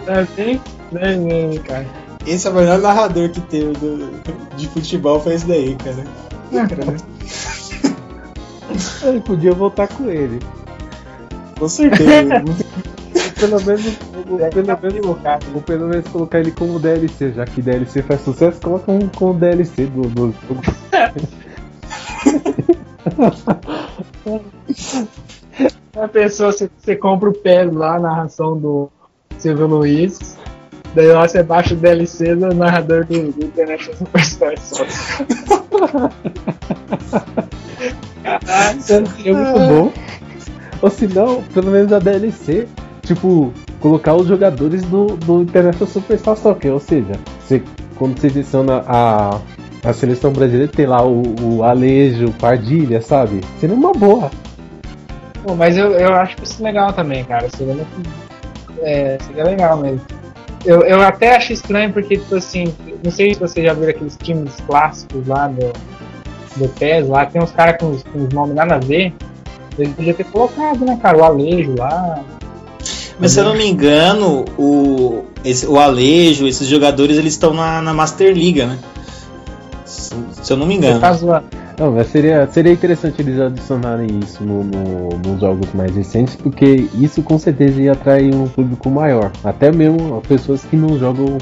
É bem estranho mesmo, cara. Esse é o melhor narrador que teve do- de futebol, foi esse daí, cara. eu podia voltar com ele. Com certeza. [LAUGHS] Pelo menos, pelo menos, ou pelo menos colocar ele como DLC, já que DLC faz sucesso, coloca um como DLC do, do jogo. [LAUGHS] Uma pessoa, você, você compra o PES lá, a narração do. Silvio Luiz. Daí lá você baixa o DLC do narrador do, do International Superstar Soccer. Caralho, seria muito bom. Ou se não, pelo menos a DLC, tipo, colocar os jogadores do, do International Superstar Soccer. Ou seja, você, quando você adiciona a, a seleção brasileira, tem lá o, o Alejo, o Pardilha, sabe? Seria uma boa. Pô, mas eu, eu acho isso legal também, cara. Seria, muito, é, seria legal mesmo. Eu, eu até acho estranho porque, tipo assim, não sei se você já viu aqueles times clássicos lá do, do PES, lá tem uns caras com, com os nomes nada a ver. Ele podia ter colocado, né, cara, o Alejo lá. Mas se eu não me engano, o, esse, o Alejo, esses jogadores, eles estão na, na Master Liga, né? Se, se eu não me engano. Tá zoando. Não, mas seria, seria interessante eles adicionarem isso no, no- nos jogos mais recentes, porque isso com certeza ia atrair um público maior. Até mesmo pessoas que não jogam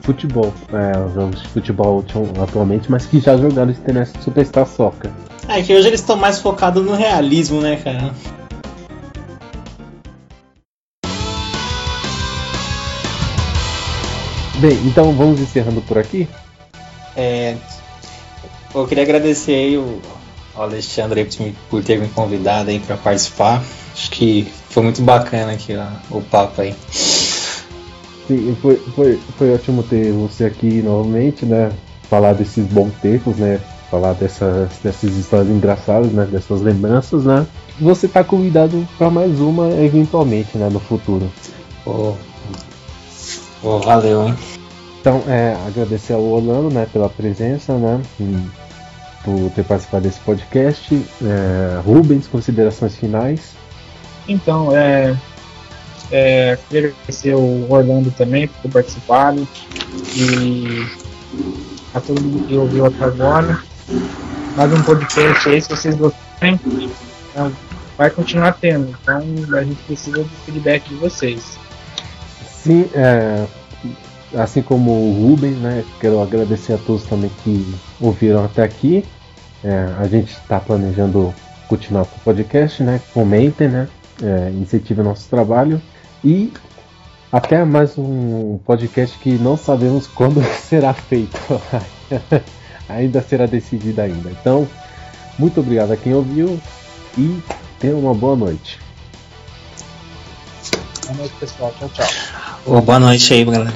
futebol, é, jogos de futebol atu- atualmente, mas que já jogaram Internet Superstar Soccer. É que hoje eles estão mais focados no realismo, né, cara? Bem, então vamos encerrando por aqui. É, eu queria agradecer aí o, ao Alexandre aí por, ter me convidado aí para participar. Acho que foi muito bacana aqui ó, o papo aí. Sim, foi, foi, foi ótimo ter você aqui novamente, né? Falar desses bons tempos, né? Falar dessas, dessas histórias engraçadas, né? Dessas lembranças, né? Você tá convidado para mais uma eventualmente, né? No futuro. Pô, pô, valeu, hein? Então, é, agradecer ao Orlando, né? Pela presença, né? Por ter participado desse podcast. É, Rubens, considerações finais. Então, é, é, queria agradecer o Orlando também por ter participado e a todo mundo que ouviu até agora. Mais um podcast aí, se vocês gostarem, então, vai continuar tendo. Então a gente precisa do feedback de vocês. Sim, é, assim como o Rubens, né? Quero agradecer a todos também que ouviram até aqui. É, a gente está planejando continuar com o podcast, né? Comentem, né? É, incentive o nosso trabalho. E até mais um podcast que não sabemos [LAUGHS] quando será feito. [LAUGHS] ainda será decidido ainda. Então, muito obrigado a quem ouviu e tenha uma boa noite. Boa noite, pessoal. Tchau, tchau. Ô, boa noite aí, galera.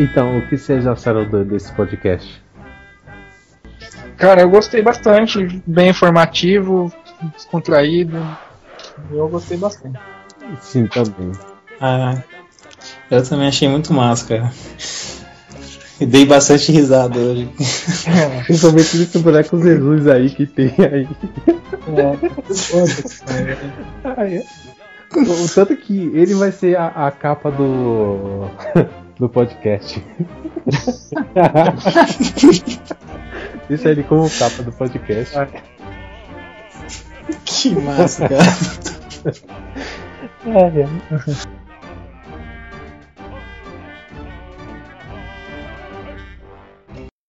Então, o que vocês acharam desse podcast? Cara, eu gostei bastante, bem informativo, descontraído. Eu gostei bastante. Sim, também. Ah, eu também achei muito massa, cara. E dei bastante risada hoje. Principalmente nesse boneco Jesus aí que tem aí. É, é. O tanto que ele vai ser a, a capa do. Do podcast. [LAUGHS] Deixa ele como capa do podcast. Que massa, cara. É, é.